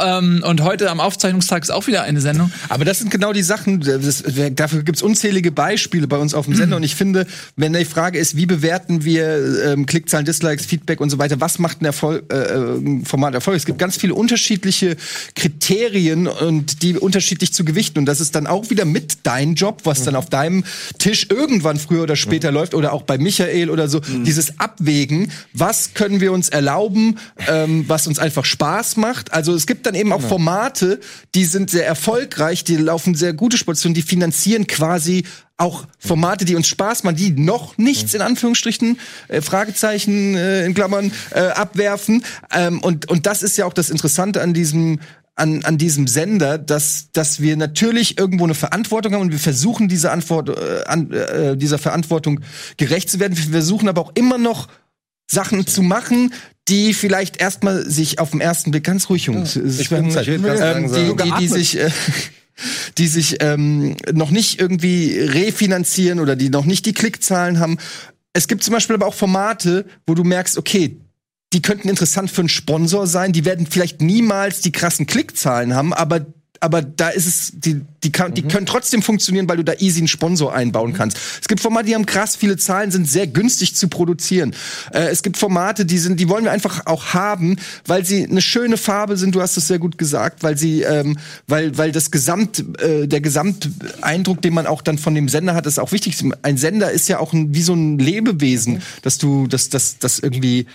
Speaker 3: ähm, und heute am Aufzeichnungstag ist auch wieder eine Sendung.
Speaker 1: Aber das sind genau die Sachen, das, dafür gibt's unzählige Beispiele bei uns auf dem Sender. Mhm. Und ich finde, wenn die Frage ist, wie bewerten wir ähm, Klickzahlen, Dislikes, Feedback und so weiter, was macht ein Erfolg, äh, äh Format Erfolg? Es gibt ganz viele unterschiedliche Kriterien und die unterschiedlich zu gewichten. Und das ist dann auch wieder mit dein Job, was mhm. dann auf deinem Tisch irgendwann früher oder später mhm. läuft oder auch bei Michael oder so. Mhm. Dieses Abwägen, was können wir uns erlauben, ähm, was uns einfach Spaß macht. Also es gibt dann eben auch genau. Formate, die sind sehr erfolgreich, die laufen sehr gute Sportionen, die finanzieren quasi auch Formate, die uns Spaß machen, die noch nichts in Anführungsstrichen äh, Fragezeichen äh, in Klammern äh, abwerfen. Ähm, und und das ist ja auch das Interessante an diesem an, an diesem Sender, dass, dass wir natürlich irgendwo eine Verantwortung haben und wir versuchen, diese Antwort, äh, an, äh, dieser Verantwortung gerecht zu werden. Wir versuchen aber auch immer noch Sachen zu machen, die vielleicht erstmal sich auf den ersten Blick ganz ruhig, Jungs, ja. ich bin, ich ähm, die, die, die sich äh, die sich ähm, noch nicht irgendwie refinanzieren oder die noch nicht die Klickzahlen haben. Es gibt zum Beispiel aber auch Formate, wo du merkst, okay, die könnten interessant für einen Sponsor sein, die werden vielleicht niemals die krassen Klickzahlen haben, aber aber da ist es, die, die, kann, die mhm. können trotzdem funktionieren, weil du da easy einen Sponsor einbauen kannst. Es gibt Formate, die haben krass viele Zahlen, sind sehr günstig zu produzieren. Äh, es gibt Formate, die sind, die wollen wir einfach auch haben, weil sie eine schöne Farbe sind. Du hast es sehr gut gesagt, weil sie, ähm, weil, weil das Gesamt, äh, der Gesamteindruck, den man auch dann von dem Sender hat, ist auch wichtig. Ein Sender ist ja auch ein, wie so ein Lebewesen, mhm. dass du, dass, dass, dass irgendwie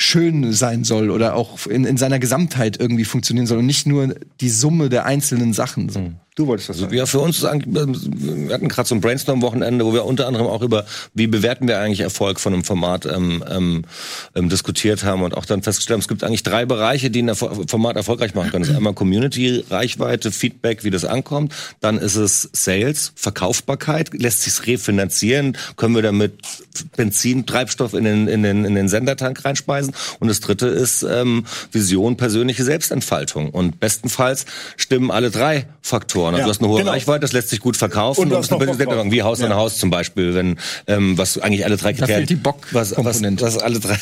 Speaker 1: schön sein soll oder auch in, in seiner Gesamtheit irgendwie funktionieren soll und nicht nur die Summe der einzelnen Sachen. So. Mhm.
Speaker 4: Du wolltest das sagen. Ja, für uns ist eigentlich, wir hatten gerade so ein Brainstorm-Wochenende, wo wir unter anderem auch über, wie bewerten wir eigentlich Erfolg von einem Format ähm, ähm, ähm, diskutiert haben und auch dann festgestellt haben, es gibt eigentlich drei Bereiche, die ein Format erfolgreich machen können. Das ist einmal Community, Reichweite, Feedback, wie das ankommt. Dann ist es Sales, Verkaufbarkeit, lässt sich refinanzieren, können wir damit Benzin, Treibstoff in den, in den, in den Sendertank reinspeisen. Und das dritte ist ähm, Vision, persönliche Selbstentfaltung. Und bestenfalls stimmen alle drei Faktoren Faktoren. Also ja, du hast eine hohe genau. Reichweite, das lässt sich gut verkaufen. Und, und du bist wie Haus ja. an Haus zum Beispiel, wenn ähm, was eigentlich alle drei Kriterien. Da
Speaker 1: fehlt die Bock
Speaker 4: was, was, was alle drei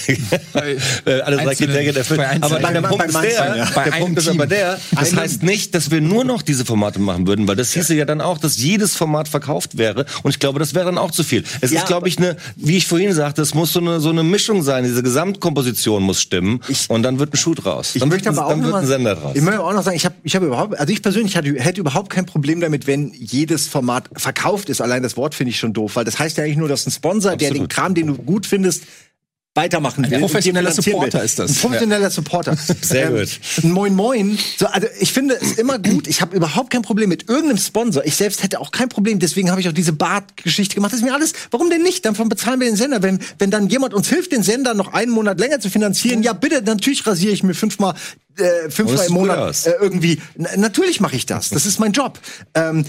Speaker 4: äh, alle drei Kriterien erfüllen. Aber der Punkt ist der, der Punkt ist aber der, das heißt nicht, dass wir nur noch diese Formate machen würden, weil das hieße ja dann auch, dass jedes Format verkauft wäre. Und ich glaube, das wäre dann auch zu viel. Es ist, glaube ich, eine, wie ich vorhin sagte, es muss so eine so eine Mischung sein. Diese Gesamtkomposition muss stimmen und dann wird ein Shoot raus.
Speaker 2: Ich
Speaker 4: dann
Speaker 2: möchte aber auch noch ein Sender draus. Ich möchte auch noch sagen, ich habe ich habe überhaupt, also ich persönlich hatte, hätte überhaupt kein Problem damit, wenn jedes Format verkauft ist. Allein das Wort finde ich schon doof, weil das heißt ja eigentlich nur, dass ein Sponsor, Absolut. der den Kram, den du gut findest, weitermachen will. Ein
Speaker 1: professioneller Supporter ist das.
Speaker 2: Ein professioneller ja. Supporter.
Speaker 4: Sehr ähm, gut.
Speaker 2: Moin Moin. So, also ich finde es immer gut. Ich habe überhaupt kein Problem mit irgendeinem Sponsor. Ich selbst hätte auch kein Problem. Deswegen habe ich auch diese Bart-Geschichte gemacht. Das ist mir alles. Warum denn nicht? Dann bezahlen wir den Sender. Wenn, wenn dann jemand uns hilft, den Sender noch einen Monat länger zu finanzieren, ja bitte, natürlich rasiere ich mir fünfmal äh, fünfmal im Monat äh, irgendwie. N natürlich mache ich das. Das ist mein Job. Ähm,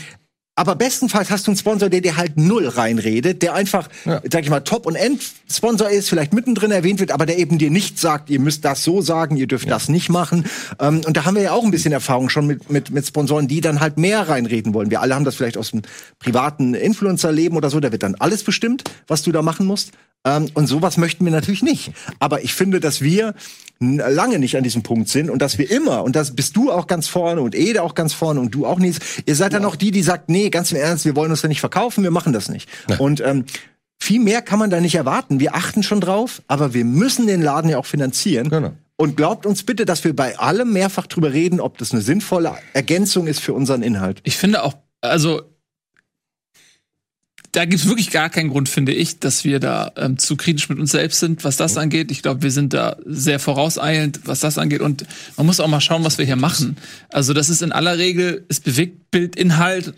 Speaker 2: aber bestenfalls hast du einen Sponsor, der dir halt null reinredet, der einfach, ja. sag ich mal, Top- und End-Sponsor ist, vielleicht mittendrin erwähnt wird, aber der eben dir nicht sagt, ihr müsst das so sagen, ihr dürft ja. das nicht machen. Ähm, und da haben wir ja auch ein bisschen Erfahrung schon mit, mit, mit Sponsoren, die dann halt mehr reinreden wollen. Wir alle haben das vielleicht aus dem privaten Influencer-Leben oder so, da wird dann alles bestimmt, was du da machen musst. Ähm, und sowas möchten wir natürlich nicht. Aber ich finde, dass wir lange nicht an diesem Punkt sind und dass wir immer, und das bist du auch ganz vorne und Ede auch ganz vorne und du auch nicht, ihr seid dann auch die, die sagt, nee, ganz im Ernst, wir wollen uns da nicht verkaufen, wir machen das nicht. Ja. Und ähm, viel mehr kann man da nicht erwarten. Wir achten schon drauf, aber wir müssen den Laden ja auch finanzieren. Genau. Und glaubt uns bitte, dass wir bei allem mehrfach drüber reden, ob das eine sinnvolle Ergänzung ist für unseren Inhalt.
Speaker 3: Ich finde auch, also da gibt es wirklich gar keinen Grund, finde ich, dass wir da ähm, zu kritisch mit uns selbst sind, was das angeht. Ich glaube, wir sind da sehr vorauseilend, was das angeht. Und man muss auch mal schauen, was wir hier machen. Also das ist in aller Regel, ist Bewegtbildinhalt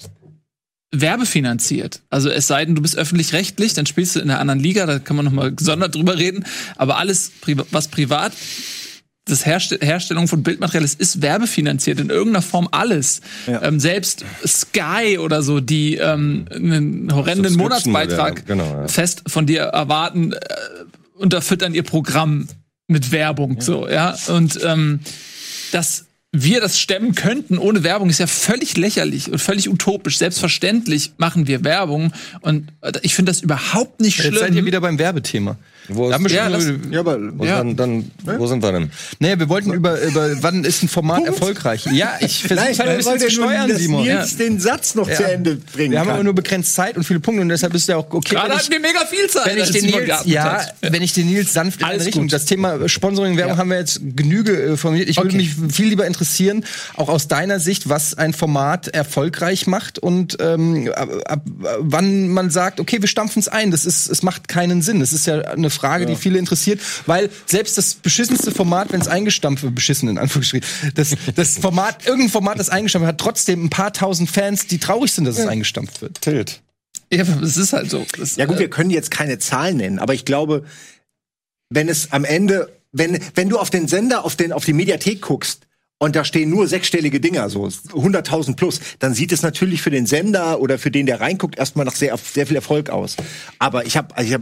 Speaker 3: werbefinanziert. Also es sei denn, du bist öffentlich-rechtlich, dann spielst du in einer anderen Liga, da kann man noch mal gesondert drüber reden. Aber alles, was privat das Herst Herstellung von Bildmaterial, es ist werbefinanziert in irgendeiner Form alles. Ja. Ähm, selbst Sky oder so, die ähm, einen horrenden Monatsbeitrag genau, ja. fest von dir erwarten, äh, unterfüttern ihr Programm mit Werbung. Ja. So, ja. Und ähm, das wir das stemmen könnten ohne Werbung, ist ja völlig lächerlich und völlig utopisch. Selbstverständlich machen wir Werbung und äh, ich finde das überhaupt nicht schlimm. Jetzt
Speaker 1: seid ihr wieder beim Werbethema.
Speaker 4: Wo, ist, ja, das, ja, aber wo, ja. Dann, dann, wo sind wir denn?
Speaker 1: Naja, wir wollten über, über wann ist ein Format erfolgreich? Ja, ich versuche halt ein bisschen zu steuern, Simon.
Speaker 2: Nils ja. den Satz noch ja. zu Ende bringen
Speaker 1: Wir haben aber nur begrenzt Zeit und viele Punkte und deshalb ist ja auch okay.
Speaker 3: Gerade hatten wir mega viel Zeit.
Speaker 1: Wenn ich den Nils, ja, wenn ich den Nils sanft in eine Richtung, das Thema Sponsoring, Werbung haben wir jetzt Genüge äh, formuliert. Ich okay. würde mich viel lieber interessieren, auch aus deiner Sicht, was ein Format erfolgreich macht und ähm, ab, ab, wann man sagt, okay, wir stampfen es ein. Das ist, es macht keinen Sinn. Das ist ja eine Frage, die viele interessiert weil selbst das beschissenste Format, wenn es eingestampft wird, beschissen in Anführungsstrichen, das, das Format, irgendein Format, das eingestampft wird, hat trotzdem ein paar tausend Fans, die traurig sind, dass es eingestampft wird.
Speaker 2: Tilt.
Speaker 3: Ja, es ist halt so. Das,
Speaker 2: ja gut, äh, wir können jetzt keine Zahlen nennen, aber ich glaube, wenn es am Ende, wenn, wenn du auf den Sender, auf, den, auf die Mediathek guckst, und da stehen nur sechsstellige Dinger, so 100.000 plus, dann sieht es natürlich für den Sender oder für den, der reinguckt, erstmal nach sehr, sehr viel Erfolg aus. Aber ich habe also ich hab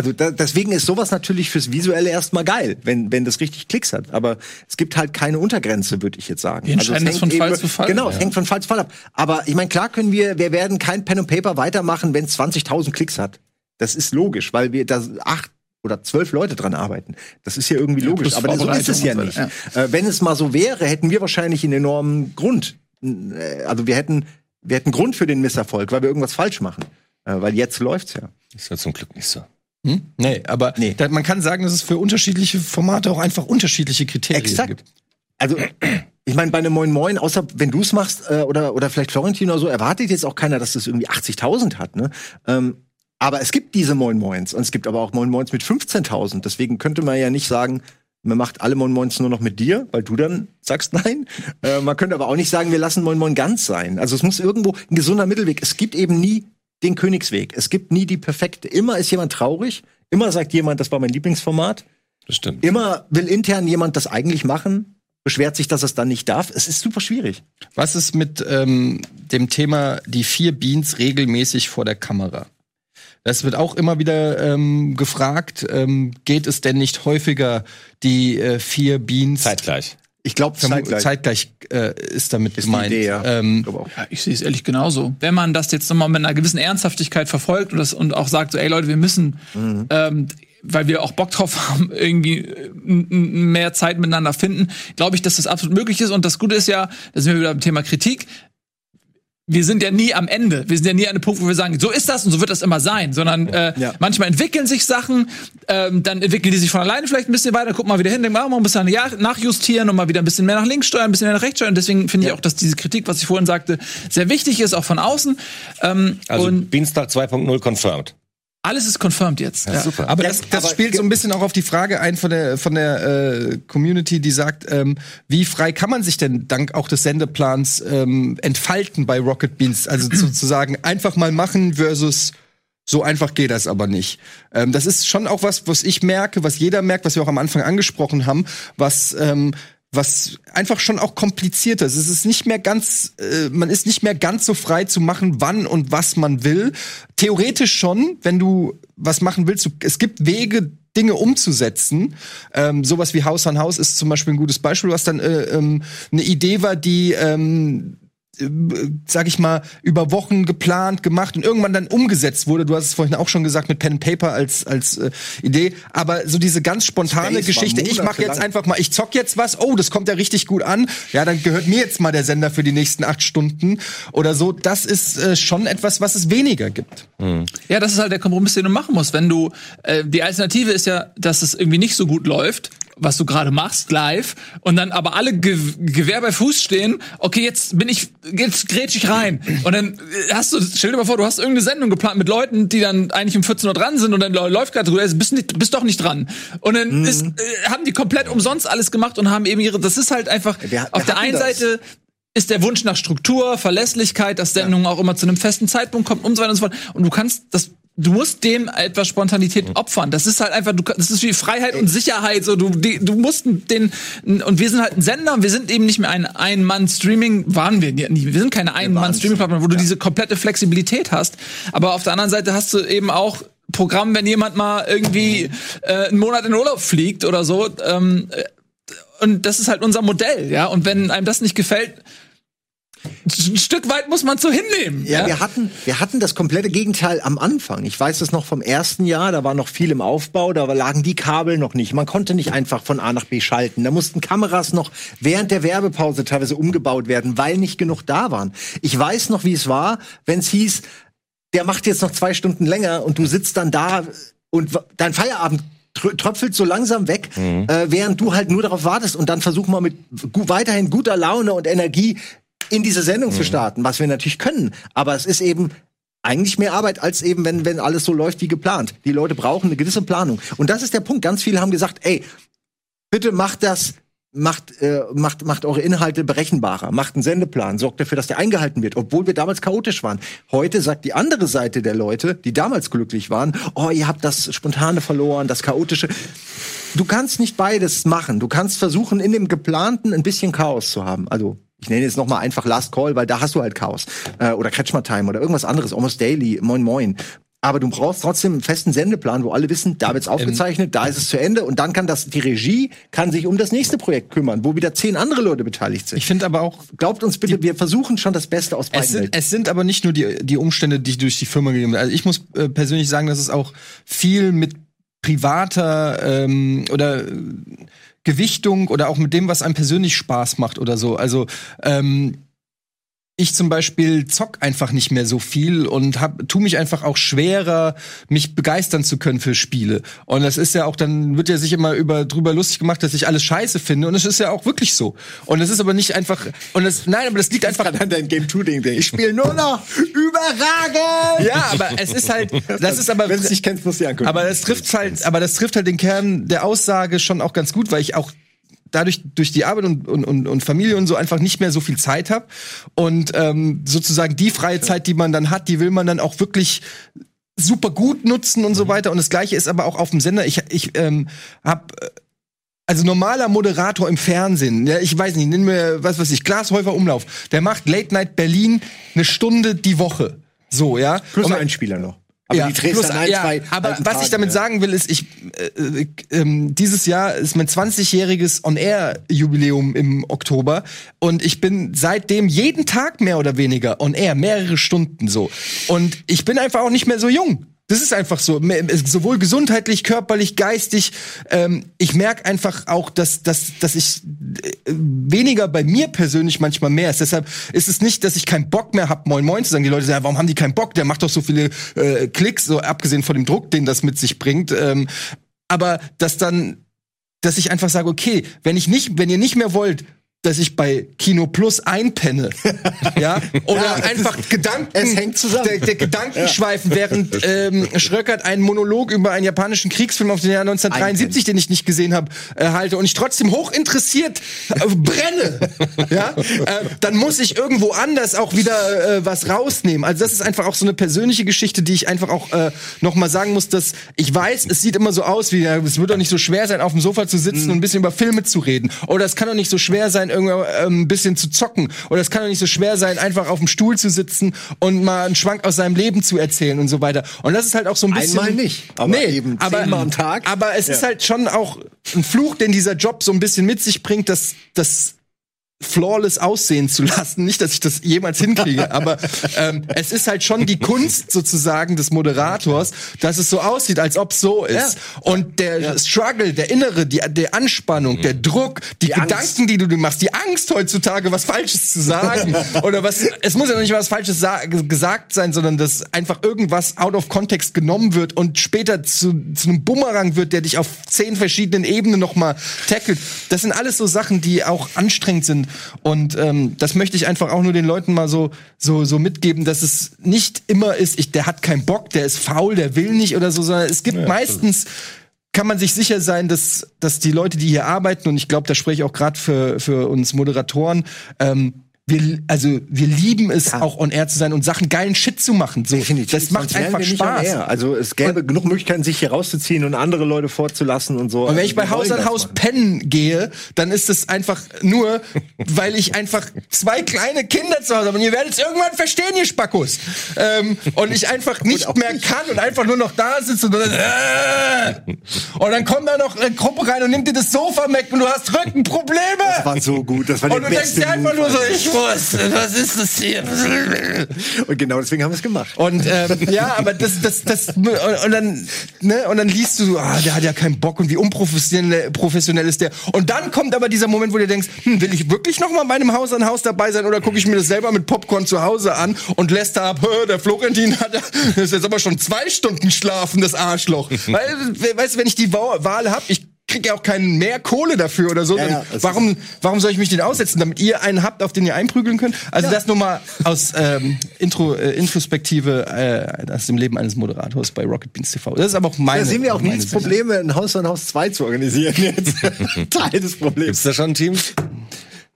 Speaker 2: also da, deswegen ist sowas natürlich fürs Visuelle erstmal geil, wenn, wenn das richtig Klicks hat. Aber es gibt halt keine Untergrenze, würde ich jetzt sagen.
Speaker 3: Wir entscheiden
Speaker 2: also
Speaker 3: das von Fall zu Fall.
Speaker 2: Genau, ja. es hängt von Fall zu Fall ab. Aber ich meine, klar können wir, wir werden kein Pen and Paper weitermachen, wenn es 20.000 Klicks hat. Das ist logisch, weil wir da acht oder zwölf Leute dran arbeiten. Das ist ja irgendwie ja, logisch, aber so ist es ja nicht. Ja. Äh, wenn es mal so wäre, hätten wir wahrscheinlich einen enormen Grund, äh, also wir hätten, wir hätten Grund für den Misserfolg, weil wir irgendwas falsch machen. Äh, weil jetzt läuft's ja.
Speaker 4: Ist ja zum Glück nicht so.
Speaker 1: Hm? Nee, aber nee. Da, man kann sagen, dass es für unterschiedliche Formate auch einfach unterschiedliche Kriterien
Speaker 2: Exakt. gibt. Also, ich meine, bei einem Moin Moin, außer wenn du es machst, äh, oder, oder vielleicht Florentin oder so, erwartet jetzt auch keiner, dass das irgendwie 80.000 hat, ne? Ähm, aber es gibt diese Moin Moins und es gibt aber auch Moin Moins mit 15.000. Deswegen könnte man ja nicht sagen, man macht alle Moin Moins nur noch mit dir, weil du dann sagst nein. Äh, man könnte aber auch nicht sagen, wir lassen Moin Moin ganz sein. Also es muss irgendwo ein gesunder Mittelweg. Es gibt eben nie den Königsweg. Es gibt nie die perfekte. Immer ist jemand traurig. Immer sagt jemand, das war mein Lieblingsformat.
Speaker 4: Das stimmt.
Speaker 2: Immer will intern jemand das eigentlich machen beschwert sich, dass es dann nicht darf. Es ist super schwierig.
Speaker 1: Was ist mit ähm, dem Thema die vier Beans regelmäßig vor der Kamera? Das wird auch immer wieder ähm, gefragt. Ähm, geht es denn nicht häufiger die äh, vier Beans
Speaker 4: zeitgleich?
Speaker 1: Ich glaube, zeitgleich, zeitgleich äh, ist damit ist gemeint. Idee, ja. Ähm,
Speaker 3: ja, ich sehe es ehrlich genauso. Wenn man das jetzt nochmal mit einer gewissen Ernsthaftigkeit verfolgt und, das, und auch sagt, so, ey Leute, wir müssen, mhm. ähm, weil wir auch Bock drauf haben, irgendwie äh, mehr Zeit miteinander finden, glaube ich, dass das absolut möglich ist. Und das Gute ist ja, da sind wir wieder beim Thema Kritik, wir sind ja nie am Ende. Wir sind ja nie an einem Punkt, wo wir sagen, so ist das und so wird das immer sein, sondern äh, ja. manchmal entwickeln sich Sachen, ähm, dann entwickeln die sich von alleine vielleicht ein bisschen weiter, gucken mal wieder hin, denken, mal ein bisschen nachjustieren und mal wieder ein bisschen mehr nach links steuern, ein bisschen mehr nach rechts steuern. Deswegen finde ja. ich auch, dass diese Kritik, was ich vorhin sagte, sehr wichtig ist, auch von außen.
Speaker 4: Ähm, also Dienstag 2.0 confirmed.
Speaker 3: Alles ist confirmed jetzt.
Speaker 1: Ja, Super. Aber das, das aber spielt so ein bisschen auch auf die Frage ein von der von der äh, Community, die sagt, ähm, wie frei kann man sich denn dank auch des Sendeplans ähm, entfalten bei Rocket Beans? Also sozusagen einfach mal machen versus so einfach geht das aber nicht. Ähm, das ist schon auch was, was ich merke, was jeder merkt, was wir auch am Anfang angesprochen haben, was ähm, was einfach schon auch komplizierter ist. Es ist nicht mehr ganz, äh, man ist nicht mehr ganz so frei zu machen, wann und was man will. Theoretisch schon, wenn du was machen willst. Es gibt Wege, Dinge umzusetzen. Ähm, sowas wie Haus an Haus ist zum Beispiel ein gutes Beispiel, was dann äh, ähm, eine Idee war, die ähm, sag ich mal, über Wochen geplant, gemacht und irgendwann dann umgesetzt wurde. Du hast es vorhin auch schon gesagt mit Pen and Paper als als äh, Idee, aber so diese ganz spontane Space Geschichte, ich mache jetzt einfach mal, ich zock jetzt was, oh, das kommt ja richtig gut an. Ja, dann gehört mir jetzt mal der Sender für die nächsten acht Stunden oder so. Das ist äh, schon etwas, was es weniger gibt.
Speaker 3: Mhm. Ja, das ist halt der Kompromiss, den du machen musst. Wenn du äh, die Alternative ist ja, dass es irgendwie nicht so gut läuft, was du gerade machst, live, und dann aber alle Ge Gewehr bei Fuß stehen, okay, jetzt bin ich, jetzt grätsch ich rein. Und dann hast du, stell dir mal vor, du hast irgendeine Sendung geplant mit Leuten, die dann eigentlich um 14 Uhr dran sind und dann läuft gerade, du bist, nicht, bist doch nicht dran. Und dann mhm. ist, äh, haben die komplett umsonst alles gemacht und haben eben ihre, das ist halt einfach, wir, wir auf der einen das. Seite ist der Wunsch nach Struktur, Verlässlichkeit, dass Sendungen ja. auch immer zu einem festen Zeitpunkt kommen und so weiter und so fort. Und du kannst das du musst dem etwas Spontanität mhm. opfern. Das ist halt einfach, du, das ist wie Freiheit und Sicherheit. So, du, die, du musst den, und wir sind halt ein Sender und wir sind eben nicht mehr ein Ein-Mann-Streaming, waren wir nie. Wir sind keine Ein-Mann-Streaming-Plattform, wo du ja. diese komplette Flexibilität hast. Aber auf der anderen Seite hast du eben auch Programm, wenn jemand mal irgendwie äh, einen Monat in Urlaub fliegt oder so. Ähm, äh, und das ist halt unser Modell, ja. Und wenn einem das nicht gefällt, ein Stück weit muss man so hinnehmen.
Speaker 2: Ja, ja, wir hatten, wir hatten das komplette Gegenteil am Anfang. Ich weiß es noch vom ersten Jahr, da war noch viel im Aufbau, da lagen die Kabel noch nicht. Man konnte nicht einfach von A nach B schalten. Da mussten Kameras noch während der Werbepause teilweise umgebaut werden, weil nicht genug da waren. Ich weiß noch, wie es war, wenn es hieß, der macht jetzt noch zwei Stunden länger und du sitzt dann da und dein Feierabend tröpfelt so langsam weg, mhm. äh, während du halt nur darauf wartest und dann versuch mal mit gu weiterhin guter Laune und Energie in diese Sendung mhm. zu starten, was wir natürlich können. Aber es ist eben eigentlich mehr Arbeit als eben, wenn, wenn alles so läuft wie geplant. Die Leute brauchen eine gewisse Planung. Und das ist der Punkt. Ganz viele haben gesagt, ey, bitte macht das macht, äh, macht, macht eure Inhalte berechenbarer, macht einen Sendeplan, sorgt dafür, dass der eingehalten wird, obwohl wir damals chaotisch waren. Heute sagt die andere Seite der Leute, die damals glücklich waren, oh, ihr habt das Spontane verloren, das Chaotische. Du kannst nicht beides machen. Du kannst versuchen, in dem Geplanten ein bisschen Chaos zu haben. Also ich nenne jetzt nochmal einfach Last Call, weil da hast du halt Chaos. Äh, oder Kretschmer Time oder irgendwas anderes, Almost Daily, Moin Moin. Aber du brauchst trotzdem einen festen Sendeplan, wo alle wissen, da wird's aufgezeichnet, ähm, da ist es zu Ende und dann kann das die Regie kann sich um das nächste Projekt kümmern, wo wieder zehn andere Leute beteiligt sind.
Speaker 1: Ich finde aber auch
Speaker 2: glaubt uns bitte, wir versuchen schon das Beste aus
Speaker 1: beiden. Es sind, es sind aber nicht nur die die Umstände, die durch die Firma gegeben werden. Also ich muss äh, persönlich sagen, dass es auch viel mit privater ähm, oder Gewichtung oder auch mit dem, was einem persönlich Spaß macht oder so. Also ähm, ich zum Beispiel zock einfach nicht mehr so viel und hab, tu mich einfach auch schwerer, mich begeistern zu können für Spiele. Und das ist ja auch, dann wird ja sich immer über, drüber lustig gemacht, dass ich alles scheiße finde. Und es ist ja auch wirklich so. Und es ist aber nicht einfach, und das, nein, aber das liegt einfach
Speaker 2: an deinem Game 2 Ding. Ich spiele nur noch überragend.
Speaker 1: Ja, aber es ist halt, das ist aber,
Speaker 2: wenn du nicht kennst, musst du angucken.
Speaker 1: Aber das trifft halt, aber das trifft halt den Kern der Aussage schon auch ganz gut, weil ich auch dadurch durch die Arbeit und, und, und Familie und so einfach nicht mehr so viel Zeit habe und ähm, sozusagen die freie Zeit, die man dann hat, die will man dann auch wirklich super gut nutzen und so mhm. weiter und das gleiche ist aber auch auf dem Sender. Ich ich ähm, habe also normaler Moderator im Fernsehen, ja, ich weiß nicht, nimm mir was was ich Glashäufer Umlauf, der macht Late Night Berlin eine Stunde die Woche. So, ja.
Speaker 2: Plus ein Spieler noch.
Speaker 1: Aber ja, die plus, dann ein, ja, zwei aber was Tage, ich damit ja. sagen will, ist, ich äh, äh, dieses Jahr ist mein 20-jähriges On-Air-Jubiläum im Oktober und ich bin seitdem jeden Tag mehr oder weniger On-Air, mehrere Stunden so. Und ich bin einfach auch nicht mehr so jung. Das ist einfach so, sowohl gesundheitlich, körperlich, geistig. Ähm, ich merke einfach auch, dass, dass, dass ich äh, weniger bei mir persönlich manchmal mehr ist. Deshalb ist es nicht, dass ich keinen Bock mehr hab, Moin Moin zu sagen. Die Leute sagen, warum haben die keinen Bock? Der macht doch so viele äh, Klicks, so abgesehen von dem Druck, den das mit sich bringt. Ähm, aber dass dann, dass ich einfach sage, okay, wenn ich nicht, wenn ihr nicht mehr wollt, dass ich bei Kino Plus einpenne. ja? Oder ja, einfach ist, Gedanken.
Speaker 2: Es hängt zusammen.
Speaker 1: Der, der Gedankenschweifen, ja. während ähm, Schröckert einen Monolog über einen japanischen Kriegsfilm auf den Jahr 1973, den ich nicht gesehen habe, äh, halte und ich trotzdem hoch interessiert äh, brenne, ja? Äh, dann muss ich irgendwo anders auch wieder äh, was rausnehmen. Also das ist einfach auch so eine persönliche Geschichte, die ich einfach auch äh, noch mal sagen muss, dass ich weiß, es sieht immer so aus, wie es wird doch nicht so schwer sein, auf dem Sofa zu sitzen mhm. und ein bisschen über Filme zu reden. Oder es kann doch nicht so schwer sein, sein, irgendwie ähm, ein bisschen zu zocken. Oder es kann doch nicht so schwer sein, einfach auf dem Stuhl zu sitzen und mal einen Schwank aus seinem Leben zu erzählen und so weiter. Und das ist halt auch so ein bisschen.
Speaker 2: Einmal nicht,
Speaker 1: aber nee, eben zehnmal am Tag. Aber es ja. ist halt schon auch ein Fluch, den dieser Job so ein bisschen mit sich bringt, dass, dass flawless aussehen zu lassen. Nicht, dass ich das jemals hinkriege, aber ähm, es ist halt schon die Kunst sozusagen des Moderators, dass es so aussieht, als ob so ist. Ja. Und der ja. Struggle, der innere, die der Anspannung, mhm. der Druck, die, die Gedanken, Angst. die du machst, die Angst heutzutage, was Falsches zu sagen oder was. Es muss ja nicht was Falsches gesagt sein, sondern dass einfach irgendwas out of context genommen wird und später zu, zu einem Bumerang wird, der dich auf zehn verschiedenen Ebenen nochmal tackelt. Das sind alles so Sachen, die auch anstrengend sind und ähm, das möchte ich einfach auch nur den Leuten mal so, so, so mitgeben, dass es nicht immer ist, ich, der hat keinen Bock, der ist faul, der will nicht oder so, sondern es gibt ja, meistens kann man sich sicher sein, dass, dass die Leute, die hier arbeiten, und ich glaube, da spreche ich auch gerade für, für uns Moderatoren, ähm, wir, also wir lieben es ja. auch on air zu sein und Sachen geilen Shit zu machen. So,
Speaker 2: Definitiv.
Speaker 1: Das macht einfach Spaß.
Speaker 2: Also es gäbe und, genug Möglichkeiten, sich hier rauszuziehen und andere Leute vorzulassen und so.
Speaker 1: Und wenn ich bei Haus an Haus pennen gehe, dann ist es einfach nur, weil ich einfach zwei kleine Kinder zu Hause habe. Und ihr werdet es irgendwann verstehen, ihr Spackos. Ähm, und ich einfach nicht mehr nicht. kann und einfach nur noch da sitze und dann, äh, und dann kommt da noch eine Gruppe rein und nimmt dir das Sofa weg und du hast Rückenprobleme.
Speaker 2: Das war so gut. Das war
Speaker 1: und du denkst dir einfach nur so, ich Wurst, was ist das hier?
Speaker 2: Und genau deswegen haben wir es gemacht.
Speaker 1: Und ähm, ja, aber das, das, das und, und dann, ne, und dann liest du, ah, der hat ja keinen Bock und wie unprofessionell professionell ist der. Und dann kommt aber dieser Moment, wo du denkst, hm, will ich wirklich noch mal bei einem Haus an Haus dabei sein oder gucke ich mir das selber mit Popcorn zu Hause an und lässt da ab, der Florentin hat das ist jetzt aber schon zwei Stunden schlafen, das Arschloch. Weil, weißt du, wenn ich die Wahl habe, ich kriege ja auch keinen mehr Kohle dafür oder so. Ja, ja, warum, warum soll ich mich den aussetzen, damit ihr einen habt, auf den ihr einprügeln könnt? Also ja. das nur mal aus ähm, Intro, äh, Introspektive äh, aus dem Leben eines Moderators bei Rocket Beans TV. Das ist aber auch meine.
Speaker 2: Da sehen wir auch nie das Problem, ein Haus an Haus 2 zu organisieren jetzt. Teil des Problems.
Speaker 4: Gibt's da schon ein Team?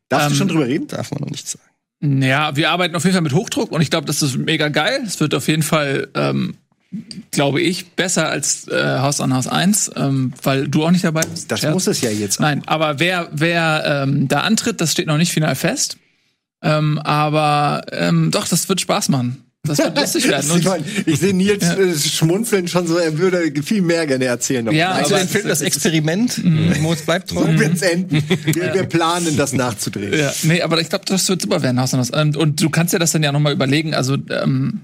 Speaker 2: Darfst ähm, du schon drüber reden?
Speaker 1: Darf man noch nicht sagen.
Speaker 3: Ja, wir arbeiten auf jeden Fall mit Hochdruck und ich glaube, das ist mega geil. Es wird auf jeden Fall ähm, glaube ich, besser als äh, Haus an Haus 1, ähm, weil du auch nicht dabei bist.
Speaker 2: Das Scherz. muss es ja jetzt.
Speaker 3: Nein, aber wer, wer ähm, da antritt, das steht noch nicht final fest. Ähm, aber ähm, doch, das wird Spaß machen. Das wird lustig werden.
Speaker 2: ich, mein, ich sehe Nils ja. Äh, schmunzeln schon so, er würde viel mehr gerne erzählen.
Speaker 1: Ja, also den Film Das Experiment,
Speaker 2: mhm. Moos bleibt treu. So wird's enden. Wir, ja. wir, planen, das nachzudrehen.
Speaker 3: Ja, nee, aber ich glaube, das wird super werden, Haus an Haus. Und, und du kannst ja das dann ja nochmal überlegen, also ähm,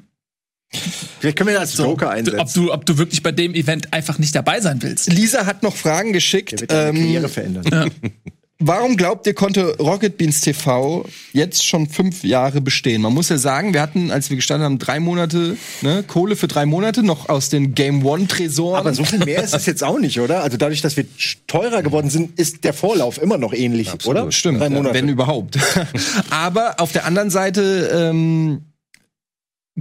Speaker 2: Vielleicht können wir das als Joker so, einsetzen.
Speaker 3: Ob du, ob du wirklich bei dem Event einfach nicht dabei sein willst.
Speaker 1: Lisa hat noch Fragen geschickt.
Speaker 2: Der wird ähm, Karriere verändern. Ja.
Speaker 1: Warum glaubt ihr, konnte Rocket Beans TV jetzt schon fünf Jahre bestehen? Man muss ja sagen, wir hatten, als wir gestanden haben, drei Monate ne, Kohle für drei Monate noch aus den Game One Tresoren.
Speaker 2: Aber so viel mehr ist es jetzt auch nicht, oder? Also dadurch, dass wir teurer geworden sind, ist der Vorlauf immer noch ähnlich, Absolut. oder?
Speaker 1: Stimmt, wenn überhaupt. Aber auf der anderen Seite ähm,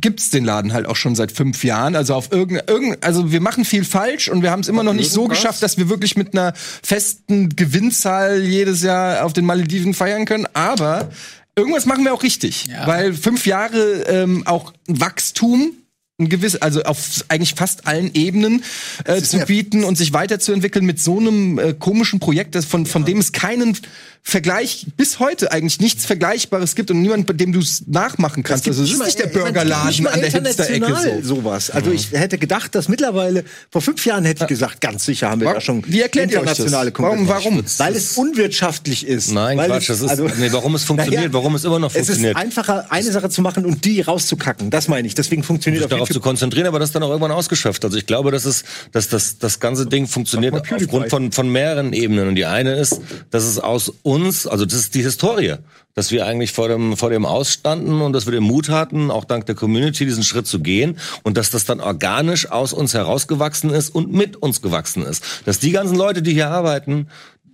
Speaker 1: gibt's den Laden halt auch schon seit fünf Jahren. Also auf irgendein, irgend, also wir machen viel falsch und wir haben es immer noch nicht so geschafft, dass wir wirklich mit einer festen Gewinnzahl jedes Jahr auf den Malediven feiern können. Aber irgendwas machen wir auch richtig, ja. weil fünf Jahre ähm, auch Wachstum ein gewiss, also auf eigentlich fast allen Ebenen äh, zu bieten und sich weiterzuentwickeln mit so einem äh, komischen Projekt, das von, von dem es keinen Vergleich bis heute eigentlich nichts Vergleichbares gibt und niemand, bei dem du es nachmachen kannst.
Speaker 2: Also es ist nicht der Burgerladen an der Hipster-Ecke so. sowas. Also ich hätte gedacht, dass mittlerweile vor fünf Jahren hätte ich gesagt, ganz sicher haben wir warum, da schon
Speaker 1: wie erklärt internationale
Speaker 2: Warum? Warum? Weil es unwirtschaftlich ist.
Speaker 4: Nein,
Speaker 2: weil
Speaker 4: Quatsch. Es, das ist, also, nee, warum es funktioniert, naja, warum es immer noch funktioniert.
Speaker 2: Es ist einfacher, eine Sache zu machen und die rauszukacken. Das meine ich. Deswegen funktioniert
Speaker 4: sich darauf zu konzentrieren, aber das ist dann auch irgendwann ausgeschöpft. Also ich glaube, dass es, dass das, das ganze Ding funktioniert aufgrund von, von mehreren Ebenen. Und die eine ist, dass es aus uns also das ist die Historie, dass wir eigentlich vor dem, vor dem Ausstanden und dass wir den Mut hatten, auch dank der Community diesen Schritt zu gehen und dass das dann organisch aus uns herausgewachsen ist und mit uns gewachsen ist. Dass die ganzen Leute, die hier arbeiten,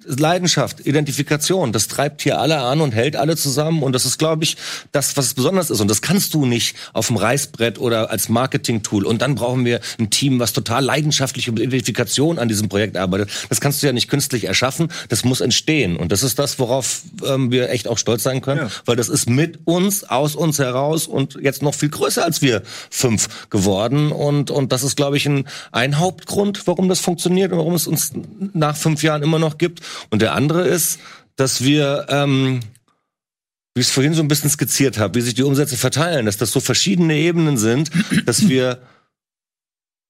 Speaker 4: Leidenschaft, Identifikation, das treibt hier alle an und hält alle zusammen. Und das ist, glaube ich, das, was besonders ist. Und das kannst du nicht auf dem Reißbrett oder als Marketing-Tool. Und dann brauchen wir ein Team, was total leidenschaftlich und Identifikation an diesem Projekt arbeitet. Das kannst du ja nicht künstlich erschaffen, das muss entstehen. Und das ist das, worauf ähm, wir echt auch stolz sein können, ja. weil das ist mit uns, aus uns heraus und jetzt noch viel größer als wir fünf geworden. Und, und das ist, glaube ich, ein, ein Hauptgrund, warum das funktioniert und warum es uns nach fünf Jahren immer noch gibt und der andere ist, dass wir, ähm, wie ich es vorhin so ein bisschen skizziert habe, wie sich die Umsätze verteilen, dass das so verschiedene Ebenen sind, dass wir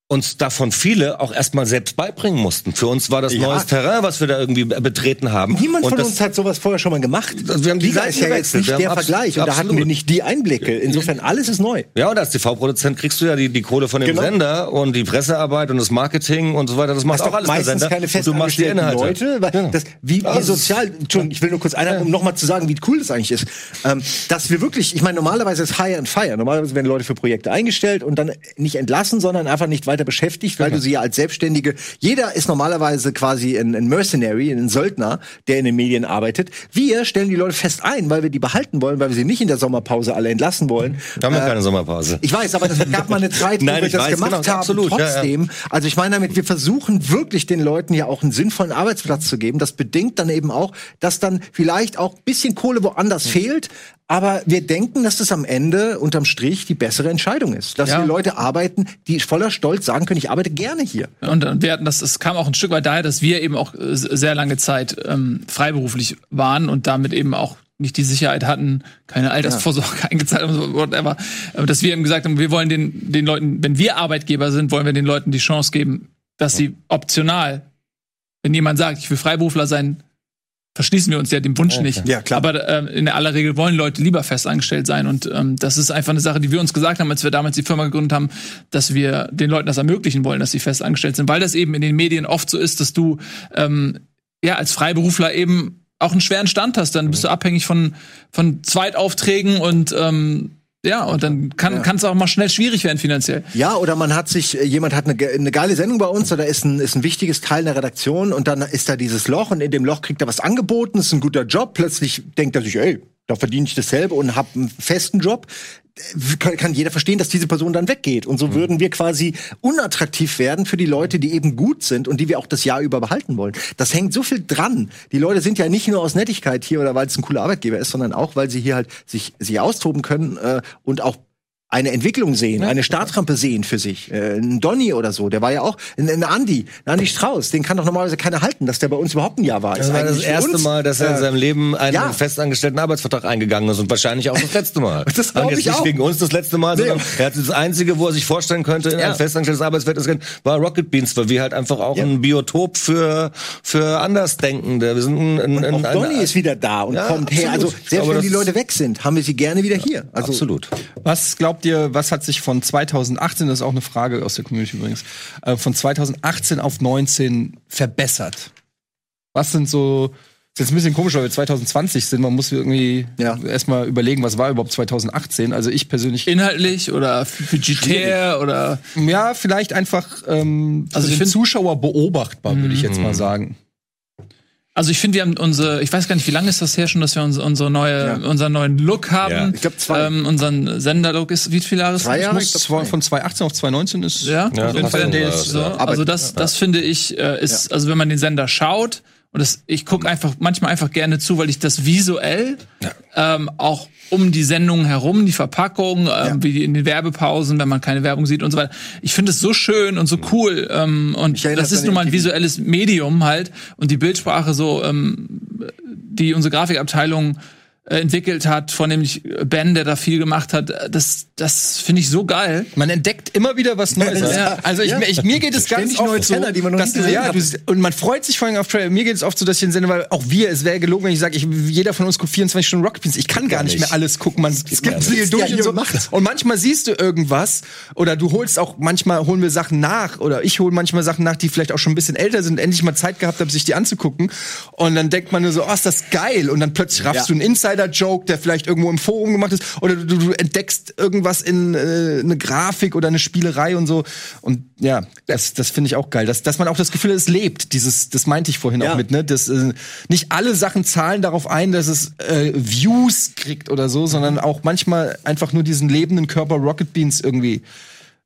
Speaker 4: uns davon viele auch erstmal selbst beibringen mussten. Für uns war das ja. neues Terrain, was wir da irgendwie betreten haben.
Speaker 2: Niemand und von uns hat sowas vorher schon mal gemacht. Wir haben die Liga ist ja jetzt nicht der Vergleich und da hatten wir nicht die Einblicke. Insofern alles ist neu.
Speaker 4: Ja, und als TV-Produzent kriegst du ja die, die Kohle von dem genau. Sender und die Pressearbeit und das Marketing und so weiter. Das machst auch alles
Speaker 2: meistens der Sender. keine
Speaker 4: und du machst die Inhalte.
Speaker 2: Leute, weil ja. das, wie, wie sozial. Entschuldigung, ich will nur kurz einhaken, um nochmal zu sagen, wie cool das eigentlich ist, ähm, dass wir wirklich. Ich meine, normalerweise ist Hire and Fire. Normalerweise werden Leute für Projekte eingestellt und dann nicht entlassen, sondern einfach nicht weiter beschäftigt, weil du sie ja als Selbstständige, jeder ist normalerweise quasi ein, ein Mercenary, ein Söldner, der in den Medien arbeitet. Wir stellen die Leute fest ein, weil wir die behalten wollen, weil wir sie nicht in der Sommerpause alle entlassen wollen.
Speaker 4: Wir haben ja äh, keine Sommerpause.
Speaker 2: Ich weiß, aber das gab mal eine Zeit, wo
Speaker 4: Nein,
Speaker 2: wir das
Speaker 4: weiß,
Speaker 2: gemacht
Speaker 4: genau,
Speaker 2: haben.
Speaker 4: Absolut,
Speaker 2: Trotzdem, ja, ja. also ich meine damit, wir versuchen wirklich den Leuten ja auch einen sinnvollen Arbeitsplatz zu geben. Das bedingt dann eben auch, dass dann vielleicht auch bisschen Kohle woanders mhm. fehlt, aber wir denken, dass das am Ende unterm Strich die bessere Entscheidung ist. Dass ja. wir Leute arbeiten, die voller Stolz sagen können, ich arbeite gerne hier.
Speaker 3: Und, und wir hatten das, es kam auch ein Stück weit daher, dass wir eben auch äh, sehr lange Zeit ähm, freiberuflich waren und damit eben auch nicht die Sicherheit hatten, keine Altersvorsorge ja. eingezahlt haben, whatever. Aber dass wir eben gesagt haben, wir wollen den, den Leuten, wenn wir Arbeitgeber sind, wollen wir den Leuten die Chance geben, dass sie optional, wenn jemand sagt, ich will Freiberufler sein, verschließen wir uns ja dem Wunsch okay. nicht.
Speaker 2: Ja, klar.
Speaker 3: Aber ähm, in aller Regel wollen Leute lieber festangestellt sein. Und ähm, das ist einfach eine Sache, die wir uns gesagt haben, als wir damals die Firma gegründet haben, dass wir den Leuten das ermöglichen wollen, dass sie festangestellt sind. Weil das eben in den Medien oft so ist, dass du ähm, ja als Freiberufler eben auch einen schweren Stand hast. Dann bist du abhängig von, von Zweitaufträgen und ähm, ja, und dann kann ja. es auch mal schnell schwierig werden finanziell.
Speaker 2: Ja, oder man hat sich, äh, jemand hat eine, eine geile Sendung bei uns, oder ist ein, ist ein wichtiges Teil der Redaktion und dann ist da dieses Loch und in dem Loch kriegt er was angeboten, ist ein guter Job, plötzlich denkt er sich, ey, da verdiene ich dasselbe und habe einen festen Job kann, jeder verstehen, dass diese Person dann weggeht. Und so mhm. würden wir quasi unattraktiv werden für die Leute, die eben gut sind und die wir auch das Jahr über behalten wollen. Das hängt so viel dran. Die Leute sind ja nicht nur aus Nettigkeit hier oder weil es ein cooler Arbeitgeber ist, sondern auch, weil sie hier halt sich, sich austoben können äh, und auch eine Entwicklung sehen, ja. eine Startrampe sehen für sich. Äh, ein Donny oder so, der war ja auch, ein, ein Andi, ein Andi Strauß, den kann doch normalerweise keiner halten, dass der bei uns überhaupt ein Jahr war.
Speaker 4: Das war das erste Mal, dass er in äh, seinem Leben einen ja. festangestellten Arbeitsvertrag eingegangen ist und wahrscheinlich auch das letzte Mal.
Speaker 2: das glaube ich
Speaker 4: nicht
Speaker 2: auch.
Speaker 4: wegen uns das letzte Mal, sondern er hat das einzige, wo er sich vorstellen könnte, in ja. ein festangestelltes Arbeitsverhältnis war Rocket Beans, weil wir halt einfach auch ja. ein Biotop für für Andersdenkende. Wir sind ein, ein,
Speaker 2: und auch ein, Donny ist wieder da und kommt her. Also selbst wenn die Leute weg sind, haben wir sie gerne wieder hier.
Speaker 1: Also, absolut. Was glaubt ihr, was hat sich von 2018, das ist auch eine Frage aus der Community übrigens, äh, von 2018 auf 19 verbessert? Was sind so ist jetzt ein bisschen komisch, weil wir 2020 sind. Man muss irgendwie ja. erstmal überlegen, was war überhaupt 2018. Also ich persönlich.
Speaker 3: Inhaltlich oder budgetär oder.
Speaker 1: Ja, vielleicht einfach ähm, also für den Zuschauer beobachtbar, würde ich jetzt mal mhm. sagen.
Speaker 3: Also ich finde, wir haben unsere, ich weiß gar nicht, wie lange ist das her schon, dass wir unsere, unsere neue, ja. unseren neuen Look haben. Ja.
Speaker 2: Ich glaube zwei.
Speaker 3: Ähm, unseren Senderlook ist wie viele Jahre?
Speaker 1: Zwei Jahre. Glaub, von 2018 auf 2019 ist.
Speaker 3: Ja, ja auf jeden Fall. So. Also das, das finde ich äh, ist, also wenn man den Sender schaut, und das, ich gucke einfach manchmal einfach gerne zu, weil ich das visuell ja. ähm, auch um die Sendung herum, die Verpackung, ähm, ja. wie in den Werbepausen, wenn man keine Werbung sieht und so weiter. Ich finde es so schön und so cool. Ähm, und das ist nun mal ein visuelles Medium halt. Und die Bildsprache so, ähm, die unsere Grafikabteilung entwickelt hat, von nämlich Ben, der da viel gemacht hat. Das, das finde ich so geil.
Speaker 1: Man entdeckt immer wieder was Neues. Ja. Also ich, ich, mir geht es ganz oft so, Teller, die man noch dass, nicht ja, du, und man freut sich vor allem auf Trailer. Mir geht es oft so, dass ich den Sende, weil auch wir, es wäre gelogen, wenn ich sage, ich, jeder von uns guckt 24 Stunden Rocket Beans. Ich kann gar nicht mehr alles gucken. Man skippt viel durch und so. Macht. Und manchmal siehst du irgendwas oder du holst auch, manchmal holen wir Sachen nach oder ich hole manchmal Sachen nach, die vielleicht auch schon ein bisschen älter sind, endlich mal Zeit gehabt habe, sich die anzugucken. Und dann denkt man nur so, oh, ist das geil. Und dann plötzlich raffst ja. du einen Insider Insider-Joke, der vielleicht irgendwo im Forum gemacht ist, oder du, du entdeckst irgendwas in äh, eine Grafik oder eine Spielerei und so. Und ja, das, das finde ich auch geil, dass, dass man auch das Gefühl hat, es lebt. Dieses, das meinte ich vorhin ja. auch mit, ne? Das, äh, nicht alle Sachen zahlen darauf ein, dass es äh, Views kriegt oder so, sondern auch manchmal einfach nur diesen lebenden Körper Rocket Beans irgendwie.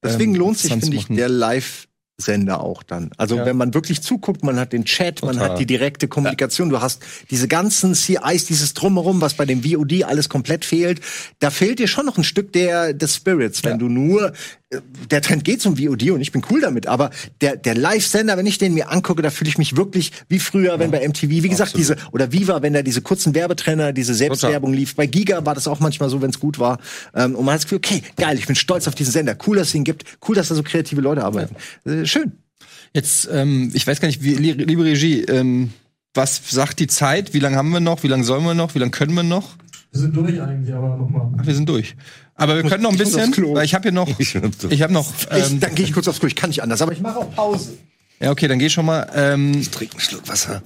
Speaker 2: Deswegen ähm, lohnt sich, finde ich, der Live Sender auch dann. Also ja. wenn man wirklich zuguckt, man hat den Chat, Total. man hat die direkte Kommunikation, du hast diese ganzen CIs, dieses Drumherum, was bei dem VOD alles komplett fehlt. Da fehlt dir schon noch ein Stück der des Spirits, wenn ja. du nur der Trend geht zum VOD und ich bin cool damit, aber der, der Live-Sender, wenn ich den mir angucke, da fühle ich mich wirklich wie früher, wenn bei MTV, wie gesagt, Absolut. diese, oder Viva, wenn da diese kurzen Werbetrenner, diese Selbstwerbung lief. Bei Giga war das auch manchmal so, wenn es gut war. Ähm, und man hat das Gefühl, okay, geil, ich bin stolz auf diesen Sender. Cool, dass es ihn gibt. Cool, dass da so kreative Leute arbeiten. Ja. Äh, schön.
Speaker 1: Jetzt, ähm, ich weiß gar nicht, wie, liebe Regie, ähm, was sagt die Zeit? Wie lange haben wir noch? Wie lange sollen wir noch? Wie lange können wir noch?
Speaker 5: Wir sind durch eigentlich, aber nochmal.
Speaker 1: Ach, wir sind durch. Aber wir können noch ein bisschen, weil ich habe hier noch, ich habe noch.
Speaker 2: Ähm, ich, dann gehe ich kurz aufs Klo. Ich kann nicht anders, aber ich mache auch Pause.
Speaker 1: Ja, okay, dann geh schon mal. Ähm,
Speaker 2: ich trinke einen Schluck Wasser.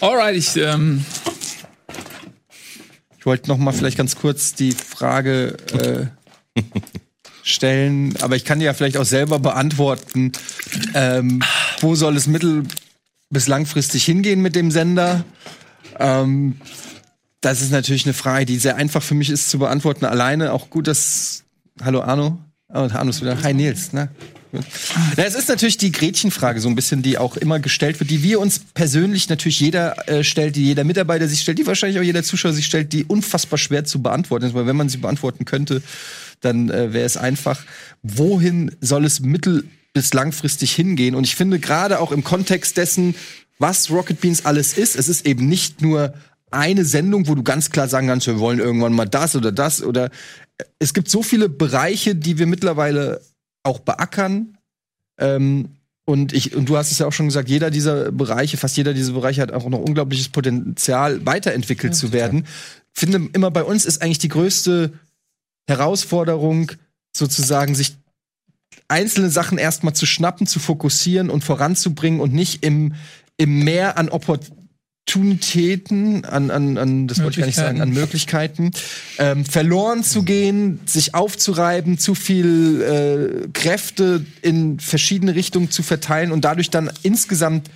Speaker 3: Alright, ich. Ähm
Speaker 1: ich wollte noch mal vielleicht ganz kurz die Frage äh, stellen, aber ich kann die ja vielleicht auch selber beantworten. Ähm, wo soll es mittel- bis langfristig hingehen mit dem Sender? Ähm, das ist natürlich eine Frage, die sehr einfach für mich ist zu beantworten. Alleine auch gut, dass. Hallo Arno. Oh, Arno ist wieder. Hi Nils. Ne? Ja, es ist natürlich die Gretchenfrage so ein bisschen, die auch immer gestellt wird, die wir uns persönlich natürlich jeder äh, stellt, die jeder Mitarbeiter sich stellt, die wahrscheinlich auch jeder Zuschauer sich stellt, die unfassbar schwer zu beantworten ist, weil wenn man sie beantworten könnte, dann äh, wäre es einfach, wohin soll es mittel- bis langfristig hingehen? Und ich finde gerade auch im Kontext dessen, was Rocket Beans alles ist, es ist eben nicht nur eine Sendung, wo du ganz klar sagen kannst, wir wollen irgendwann mal das oder das oder es gibt so viele Bereiche, die wir mittlerweile auch beackern. Ähm, und ich, und du hast es ja auch schon gesagt, jeder dieser Bereiche, fast jeder dieser Bereiche hat auch noch unglaubliches Potenzial, weiterentwickelt ja, zu werden. Ich finde immer bei uns ist eigentlich die größte Herausforderung, sozusagen, sich einzelne Sachen erstmal zu schnappen, zu fokussieren und voranzubringen und nicht im, im Meer an Opportunitäten Opportunitäten, an, an, an das wollte ich gar nicht sagen, an Möglichkeiten, ähm, verloren zu gehen, sich aufzureiben, zu viel äh, Kräfte in verschiedene Richtungen zu verteilen und dadurch dann insgesamt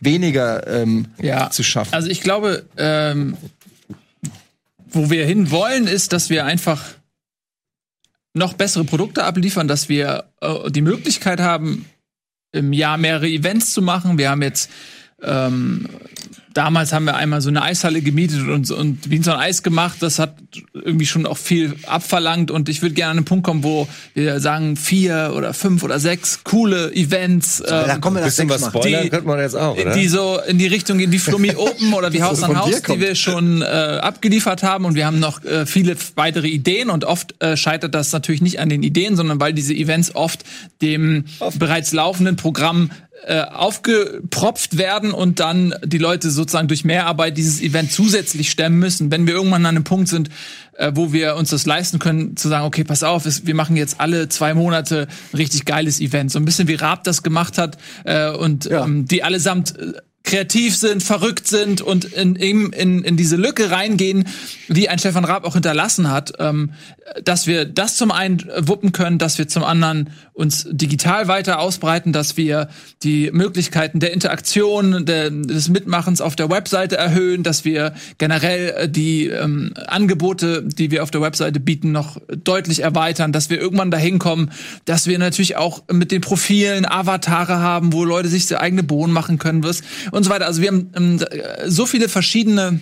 Speaker 1: weniger ähm, ja. zu schaffen.
Speaker 3: Also ich glaube, ähm, wo wir hin wollen, ist, dass wir einfach noch bessere Produkte abliefern, dass wir äh, die Möglichkeit haben, im Jahr mehrere Events zu machen. Wir haben jetzt ähm, damals haben wir einmal so eine Eishalle gemietet und, und Beans on Eis gemacht. Das hat irgendwie schon auch viel abverlangt und ich würde gerne an einen Punkt kommen, wo wir sagen vier oder fünf oder sechs coole Events.
Speaker 2: Ähm, da kommen wir das
Speaker 4: was spoilern die, könnte man jetzt auch, oder?
Speaker 3: Die so in die Richtung gehen wie Flummi Open oder wie Haus an Haus, die wir schon äh, abgeliefert haben und wir haben noch äh, viele weitere Ideen und oft äh, scheitert das natürlich nicht an den Ideen, sondern weil diese Events oft dem oft. bereits laufenden Programm äh, aufgepropft werden und dann die Leute sozusagen durch Mehrarbeit dieses Event zusätzlich stemmen müssen. Wenn wir irgendwann an einem Punkt sind, äh, wo wir uns das leisten können, zu sagen, okay, pass auf, wir machen jetzt alle zwei Monate ein richtig geiles Event. So ein bisschen wie Raab das gemacht hat äh, und ja. ähm, die allesamt äh, kreativ sind, verrückt sind und in, in, in, diese Lücke reingehen, die ein Stefan Raab auch hinterlassen hat, ähm, dass wir das zum einen wuppen können, dass wir zum anderen uns digital weiter ausbreiten, dass wir die Möglichkeiten der Interaktion, der, des Mitmachens auf der Webseite erhöhen, dass wir generell äh, die ähm, Angebote, die wir auf der Webseite bieten, noch deutlich erweitern, dass wir irgendwann dahin kommen, dass wir natürlich auch mit den Profilen Avatare haben, wo Leute sich eigene Bohnen machen können und so weiter. Also wir haben ähm, so viele verschiedene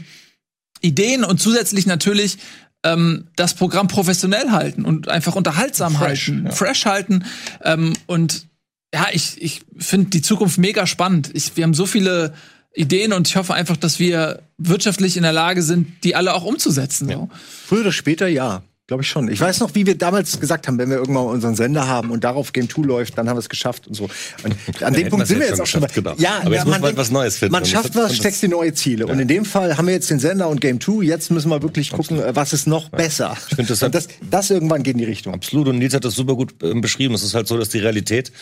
Speaker 3: Ideen und zusätzlich natürlich ähm, das Programm professionell halten und einfach unterhaltsam fresh, halten, ja. fresh halten ähm, und ja, ich, ich finde die Zukunft mega spannend. Ich, wir haben so viele Ideen und ich hoffe einfach, dass wir wirtschaftlich in der Lage sind, die alle auch umzusetzen. Ja. So.
Speaker 2: Früher oder später ja. Glaube ich schon. Ich weiß noch, wie wir damals gesagt haben, wenn wir irgendwann unseren Sender haben und darauf Game 2 läuft, dann haben wir es geschafft und so. Und an dem Punkt sind wir jetzt auch schon.
Speaker 4: Genau. Ja, aber jetzt ja, muss man was Neues finden.
Speaker 2: Man schafft was, steckt die neue Ziele. Ja. Und in dem Fall haben wir jetzt den Sender und Game 2. Jetzt müssen wir wirklich gucken, Absolut. was ist noch ja. besser. Ich finde das, und das, das irgendwann geht in die Richtung.
Speaker 4: Absolut. Und Nils hat das super gut äh, beschrieben. Es ist halt so, dass die Realität,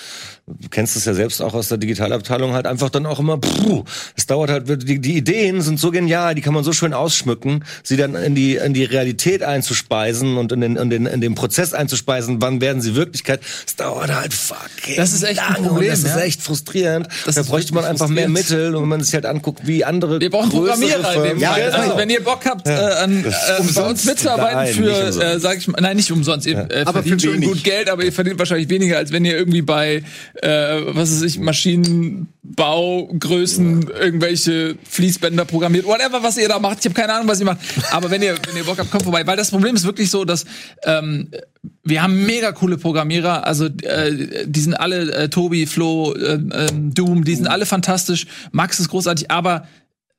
Speaker 4: du kennst es ja selbst auch aus der Digitalabteilung, halt einfach dann auch immer, puh, es dauert halt, die, die Ideen sind so genial, die kann man so schön ausschmücken, sie dann in die, in die Realität einzuspeisen und in den, in den in dem Prozess einzuspeisen, wann werden sie Wirklichkeit. Es dauert halt fucking
Speaker 3: Das ist echt ein Problem.
Speaker 4: das
Speaker 3: ja?
Speaker 4: ist echt frustrierend. Das da bräuchte man einfach mehr Mittel und wenn man sich halt anguckt, wie andere
Speaker 3: Wir brauchen Programmierer in dem ja, Fall. Also wenn ihr Bock habt, ja. äh, an, äh, bei uns mitzuarbeiten für, äh, sag ich mal, nein, nicht umsonst. Ihr äh, aber verdient schon gut Geld, aber ihr verdient wahrscheinlich weniger, als wenn ihr irgendwie bei, äh, was weiß ich, Maschinenbaugrößen irgendwelche Fließbänder programmiert, whatever, was ihr da macht. Ich habe keine Ahnung, was ihr macht. Aber wenn ihr, wenn ihr Bock habt, kommt vorbei. Weil das Problem ist wirklich so, dass äh, ähm, wir haben mega coole Programmierer, also äh, die sind alle, äh, Tobi, Flo, äh, äh, Doom, die sind alle fantastisch. Max ist großartig, aber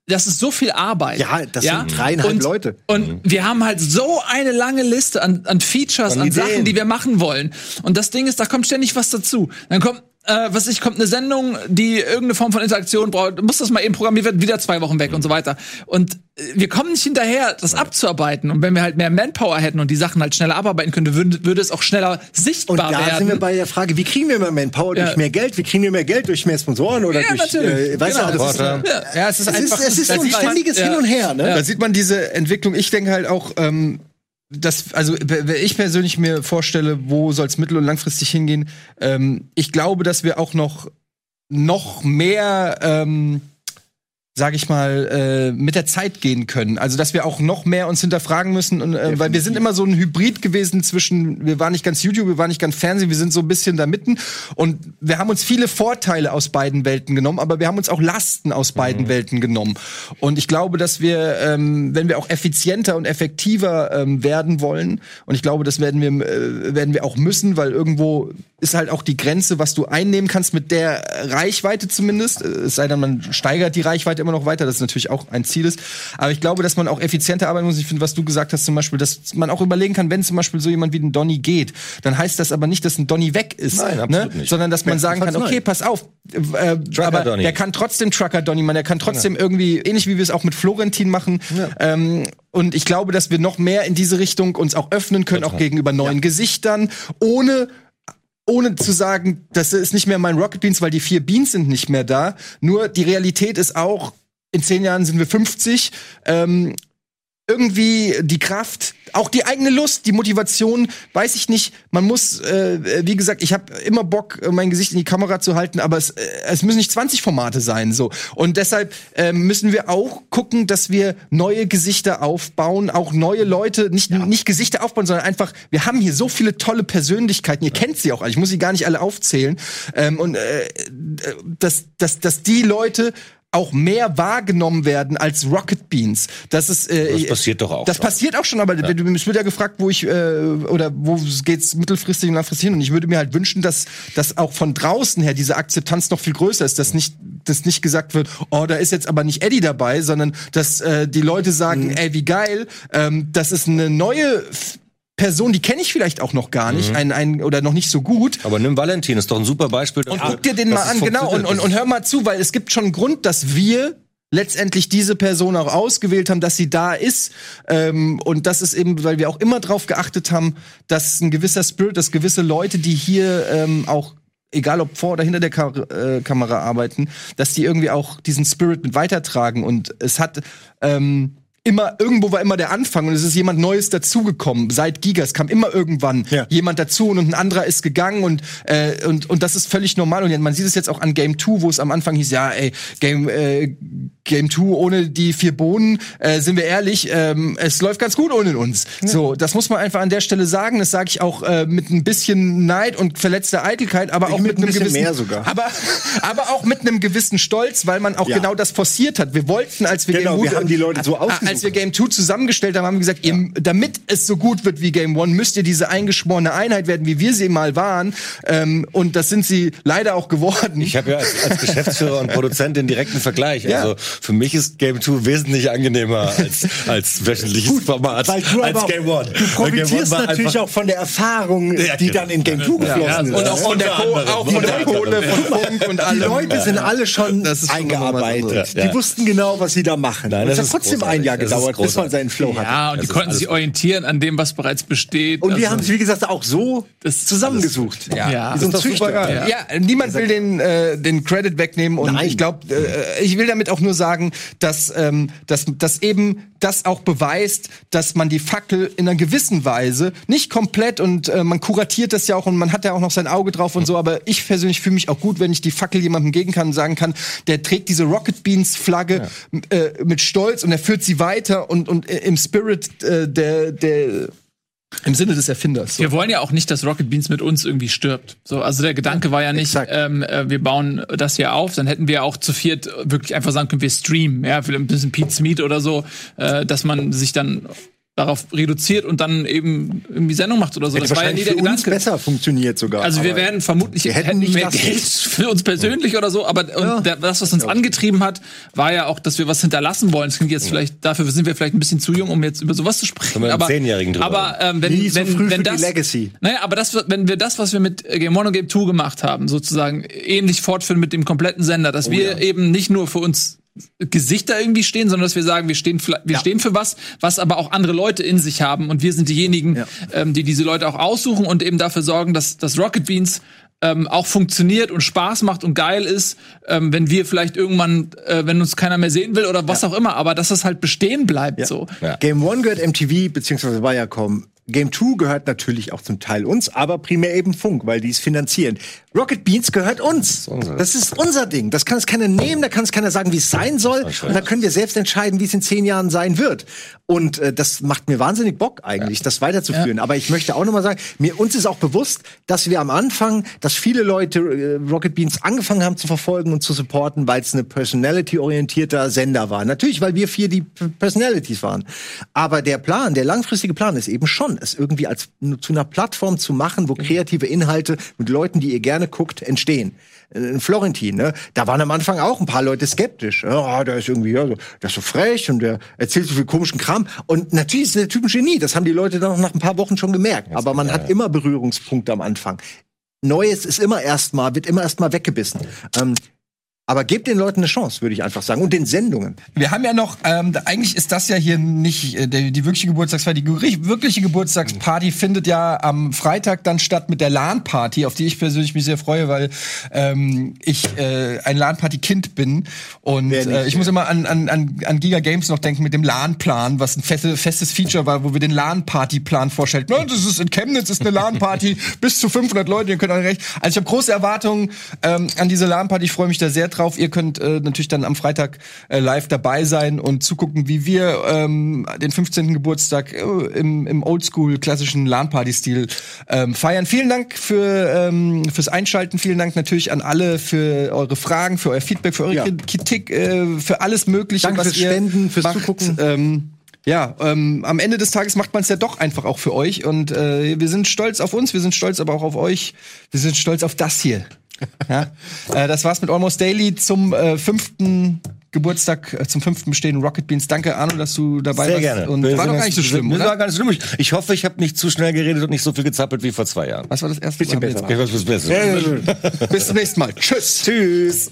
Speaker 3: das ist so viel Arbeit.
Speaker 2: Ja, das ja? sind dreieinhalb
Speaker 3: und,
Speaker 2: Leute.
Speaker 3: Und mhm. wir haben halt so eine lange Liste an, an Features, an, an Sachen, die wir machen wollen. Und das Ding ist, da kommt ständig was dazu. Dann kommt äh, was ich kommt eine Sendung, die irgendeine Form von Interaktion braucht, muss das mal eben programmiert werden, wieder zwei Wochen weg mhm. und so weiter. Und äh, wir kommen nicht hinterher, das abzuarbeiten. Und wenn wir halt mehr Manpower hätten und die Sachen halt schneller abarbeiten könnten, würde, würde es auch schneller sichtbar werden. Und da werden.
Speaker 2: sind wir bei der Frage, wie kriegen wir mehr Manpower ja. durch mehr Geld? Wie kriegen wir mehr Geld durch mehr Sponsoren oder
Speaker 3: ja,
Speaker 2: durch,
Speaker 3: natürlich.
Speaker 2: äh, weißt genau. du, das ist, ja.
Speaker 1: ja, es ist es einfach, ist,
Speaker 2: es ist so ein ständiges Hin und Her, ne?
Speaker 1: Da sieht man diese Entwicklung. Ich denke halt auch, ähm, das, also wenn ich persönlich mir vorstelle, wo soll es mittel- und langfristig hingehen, ähm, ich glaube, dass wir auch noch noch mehr ähm, sage ich mal, äh, mit der Zeit gehen können. Also dass wir auch noch mehr uns hinterfragen müssen, und, äh, weil wir sind immer so ein Hybrid gewesen zwischen, wir waren nicht ganz YouTube, wir waren nicht ganz Fernsehen, wir sind so ein bisschen da mitten und wir haben uns viele Vorteile aus beiden Welten genommen, aber wir haben uns auch Lasten aus beiden mhm. Welten genommen. Und ich glaube, dass wir, ähm, wenn wir auch effizienter und effektiver ähm, werden wollen, und ich glaube, das werden wir, äh, werden wir auch müssen, weil irgendwo ist halt auch die Grenze, was du einnehmen kannst mit der Reichweite zumindest. Es sei denn, man steigert die Reichweite immer noch weiter, das natürlich auch ein Ziel ist. Aber ich glaube, dass man auch effizienter arbeiten muss. Ich finde, was du gesagt hast zum Beispiel, dass man auch überlegen kann, wenn zum Beispiel so jemand wie ein Donny geht, dann heißt das aber nicht, dass ein Donny weg ist, Nein, ne? Sondern dass man sagen kann, okay, pass auf, äh, aber Donny. der kann trotzdem Trucker Donny, man, der kann trotzdem ja. irgendwie, ähnlich wie wir es auch mit Florentin machen, ja. ähm, und ich glaube, dass wir noch mehr in diese Richtung uns auch öffnen können, Total. auch gegenüber neuen ja. Gesichtern, ohne ohne zu sagen, das ist nicht mehr mein Rocket Beans, weil die vier Beans sind nicht mehr da. Nur die Realität ist auch, in zehn Jahren sind wir 50. Ähm, irgendwie die Kraft, auch die eigene Lust, die Motivation, weiß ich nicht. Man muss, äh, wie gesagt, ich habe immer Bock, mein Gesicht in die Kamera zu halten, aber es, äh, es müssen nicht 20 Formate sein, so. Und deshalb äh, müssen wir auch gucken, dass wir neue Gesichter aufbauen, auch neue Leute, nicht ja. nicht Gesichter aufbauen, sondern einfach, wir haben hier so viele tolle Persönlichkeiten. Ihr ja. kennt sie auch alle. Ich muss sie gar nicht alle aufzählen. Ähm, und äh, dass, dass, dass die Leute auch mehr wahrgenommen werden als Rocket Beans. Das ist
Speaker 4: äh, das passiert doch auch.
Speaker 1: Das schon. passiert auch schon, aber ja. mich wird ja gefragt, wo ich äh, oder wo geht's mittelfristig und langfristig hin und ich würde mir halt wünschen, dass dass auch von draußen her diese Akzeptanz noch viel größer ist, dass nicht dass nicht gesagt wird, oh, da ist jetzt aber nicht Eddie dabei, sondern dass äh, die Leute sagen, mhm. ey, wie geil, ähm, das ist eine neue Person, die kenne ich vielleicht auch noch gar nicht, mhm. ein, ein, oder noch nicht so gut.
Speaker 4: Aber nimm Valentin, ist doch ein super Beispiel.
Speaker 1: Und guck dir den mal an, genau, und, und, und hör mal zu, weil es gibt schon einen Grund, dass wir letztendlich diese Person auch ausgewählt haben, dass sie da ist. Ähm, und das ist eben, weil wir auch immer darauf geachtet haben, dass ein gewisser Spirit, dass gewisse Leute, die hier ähm, auch egal ob vor oder hinter der Ka äh, Kamera arbeiten, dass die irgendwie auch diesen Spirit mit weitertragen. Und es hat ähm, immer, irgendwo war immer der Anfang und es ist jemand Neues dazugekommen. Seit Gigas kam immer irgendwann ja. jemand dazu und ein anderer ist gegangen und, äh, und, und das ist völlig normal. Und man sieht es jetzt auch an Game 2, wo es am Anfang hieß, ja, ey, Game, äh, Game 2 ohne die vier Bohnen, äh, sind wir ehrlich, ähm, es läuft ganz gut ohne uns. Ja. So, das muss man einfach an der Stelle sagen. Das sage ich auch äh, mit ein bisschen Neid und verletzter Eitelkeit, aber ich auch mit, mit einem gewissen,
Speaker 2: mehr sogar.
Speaker 1: Aber, aber auch mit einem gewissen Stolz, weil man auch ja. genau das forciert hat. Wir wollten, als wir
Speaker 2: genau, Game wir haben die Leute so ausgesucht
Speaker 1: als wir Game 2 zusammengestellt haben, haben wir gesagt, ja. ihr, damit es so gut wird wie Game 1, müsst ihr diese eingeschworene Einheit werden, wie wir sie mal waren. Ähm, und das sind sie leider auch geworden.
Speaker 4: Ich habe ja als, als, Geschäftsführer und Produzent den direkten Vergleich. Ja. Also für mich ist Game 2 wesentlich angenehmer als, als wöchentliches gut, Format,
Speaker 2: weil du als Game 1. Du profitierst natürlich auch von der Erfahrung, ja, die dann in Game 2 geflossen ist.
Speaker 1: Und auch von der, auch von der Kohle von Funk und allem.
Speaker 2: Die Leute sind alle schon eingearbeitet. Die wussten genau, was sie da machen.
Speaker 4: Nein,
Speaker 2: das
Speaker 4: hat
Speaker 2: trotzdem ein Jahr gedauert, bis man seinen Flow hat.
Speaker 3: Ja, und das die konnten sich orientieren an dem, was bereits besteht.
Speaker 2: Und wir also, haben es, wie gesagt, auch so zusammengesucht.
Speaker 1: Ja, ja. So ja. ja, niemand will den, äh, den Credit wegnehmen und Nein. ich glaube, äh, ich will damit auch nur sagen, dass, ähm, dass, dass eben das auch beweist, dass man die Fackel in einer gewissen Weise, nicht komplett und äh, man kuratiert das ja auch und man hat ja auch noch sein Auge drauf und so, aber ich persönlich fühle mich auch gut, wenn ich die Fackel jemandem geben kann und sagen kann, der trägt diese Rocket Beans Flagge ja. äh, mit Stolz und er führt sie weiter und, und äh, im Spirit äh, der, der im Sinne des Erfinders.
Speaker 3: So. Wir wollen ja auch nicht, dass Rocket Beans mit uns irgendwie stirbt. So, also der Gedanke war ja nicht, ähm, äh, wir bauen das hier auf, dann hätten wir auch zu viert wirklich einfach sagen können, wir streamen, ja, vielleicht ein bisschen Pete's Meat oder so, äh, dass man sich dann darauf reduziert und dann eben irgendwie Sendung macht oder so.
Speaker 2: Hätte das war ja nie der Gedanke. Uns besser funktioniert sogar.
Speaker 3: Also wir werden vermutlich
Speaker 2: wir hätten nicht mehr Geld
Speaker 3: für uns persönlich oder so, aber ja. der, das, was uns angetrieben hat, war ja auch, dass wir was hinterlassen wollen. Das klingt jetzt ja. vielleicht dafür sind wir vielleicht ein bisschen zu jung, um jetzt über sowas zu sprechen.
Speaker 4: Aber,
Speaker 3: Zehnjährigen drüber. aber ähm, wenn,
Speaker 2: nie
Speaker 3: wenn,
Speaker 2: so früh
Speaker 3: wenn das,
Speaker 2: Legacy.
Speaker 3: Naja, aber das, wenn wir das, was wir mit Game One und Game Two gemacht haben, sozusagen ähnlich fortführen mit dem kompletten Sender, dass oh, wir ja. eben nicht nur für uns Gesichter irgendwie stehen, sondern dass wir sagen, wir stehen, wir ja. stehen für was, was aber auch andere Leute in sich haben und wir sind diejenigen, ja. ähm, die diese Leute auch aussuchen und eben dafür sorgen, dass, dass Rocket Beans ähm, auch funktioniert und Spaß macht und geil ist, ähm, wenn wir vielleicht irgendwann, äh, wenn uns keiner mehr sehen will oder was ja. auch immer, aber dass es halt bestehen bleibt so.
Speaker 2: Game One gehört MTV beziehungsweise Viacom Game 2 gehört natürlich auch zum Teil uns, aber primär eben Funk, weil die es finanzieren. Rocket Beans gehört uns. Das ist unser Ding. Das kann es keiner nehmen, da kann es keiner sagen, wie es sein soll. Und da können wir selbst entscheiden, wie es in zehn Jahren sein wird. Und äh, das macht mir wahnsinnig Bock eigentlich, ja. das weiterzuführen. Ja. Aber ich möchte auch noch mal sagen, mir uns ist auch bewusst, dass wir am Anfang, dass viele Leute äh, Rocket Beans angefangen haben zu verfolgen und zu supporten, weil es eine personality-orientierter Sender war. Natürlich, weil wir vier die Personalities waren. Aber der Plan, der langfristige Plan ist eben schon, es irgendwie als zu einer Plattform zu machen, wo kreative Inhalte mit Leuten, die ihr gerne guckt, entstehen. In Florentin, ne? Da waren am Anfang auch ein paar Leute skeptisch. Ja, der ist irgendwie, ja, so, der ist so frech und der erzählt so viel komischen Kram. Und natürlich ist der Typ ein Genie. Das haben die Leute dann auch nach ein paar Wochen schon gemerkt. Aber man hat immer Berührungspunkte am Anfang. Neues ist immer erstmal, wird immer erstmal weggebissen. Ähm, aber gebt den Leuten eine Chance, würde ich einfach sagen. Und den Sendungen.
Speaker 1: Wir haben ja noch, ähm, eigentlich ist das ja hier nicht äh, die, die wirkliche Geburtstagsfeier. Die wirkliche Geburtstagsparty findet ja am Freitag dann statt mit der LAN-Party, auf die ich persönlich mich sehr freue, weil ähm, ich äh, ein LAN-Party-Kind bin. Und nicht, äh, ich ja. muss immer an, an, an Giga Games noch denken mit dem LAN-Plan, was ein feste, festes Feature war, wo wir den LAN-Party-Plan vorstellen. No, das ist in Chemnitz, ist eine LAN-Party, bis zu 500 Leute, ihr könnt alle recht. Also ich habe große Erwartungen ähm, an diese LAN-Party, ich freue mich da sehr drauf. Ihr könnt äh, natürlich dann am Freitag äh, live dabei sein und zugucken, wie wir ähm, den 15. Geburtstag äh, im, im Oldschool klassischen LAN-Party-Stil ähm, feiern. Vielen Dank für ähm, fürs Einschalten. Vielen Dank natürlich an alle für eure Fragen, für euer Feedback, für eure ja. Kritik, äh, für alles Mögliche,
Speaker 2: Danke
Speaker 1: was
Speaker 2: fürs
Speaker 1: ihr
Speaker 2: Spenden, fürs
Speaker 1: macht.
Speaker 2: Zugucken.
Speaker 1: Ähm, ja, ähm, am Ende des Tages macht man es ja doch einfach auch für euch und äh, wir sind stolz auf uns, wir sind stolz aber auch auf euch, wir sind stolz auf das hier. Ja? äh, das war's mit Almost Daily zum äh, fünften Geburtstag, äh, zum fünften Bestehen Rocket Beans. Danke, Arno, dass du dabei
Speaker 4: Sehr
Speaker 1: warst.
Speaker 4: gerne.
Speaker 1: Und war doch gar nicht so schlimm,
Speaker 4: oder? War gar nicht so schlimm. Ich hoffe, ich habe nicht zu schnell geredet und nicht so viel gezappelt wie vor zwei Jahren.
Speaker 1: Was war das erste
Speaker 2: Bisschen besser.
Speaker 4: Ich weiß, was besser.
Speaker 1: Bis zum nächsten Mal. Tschüss.
Speaker 4: Tschüss.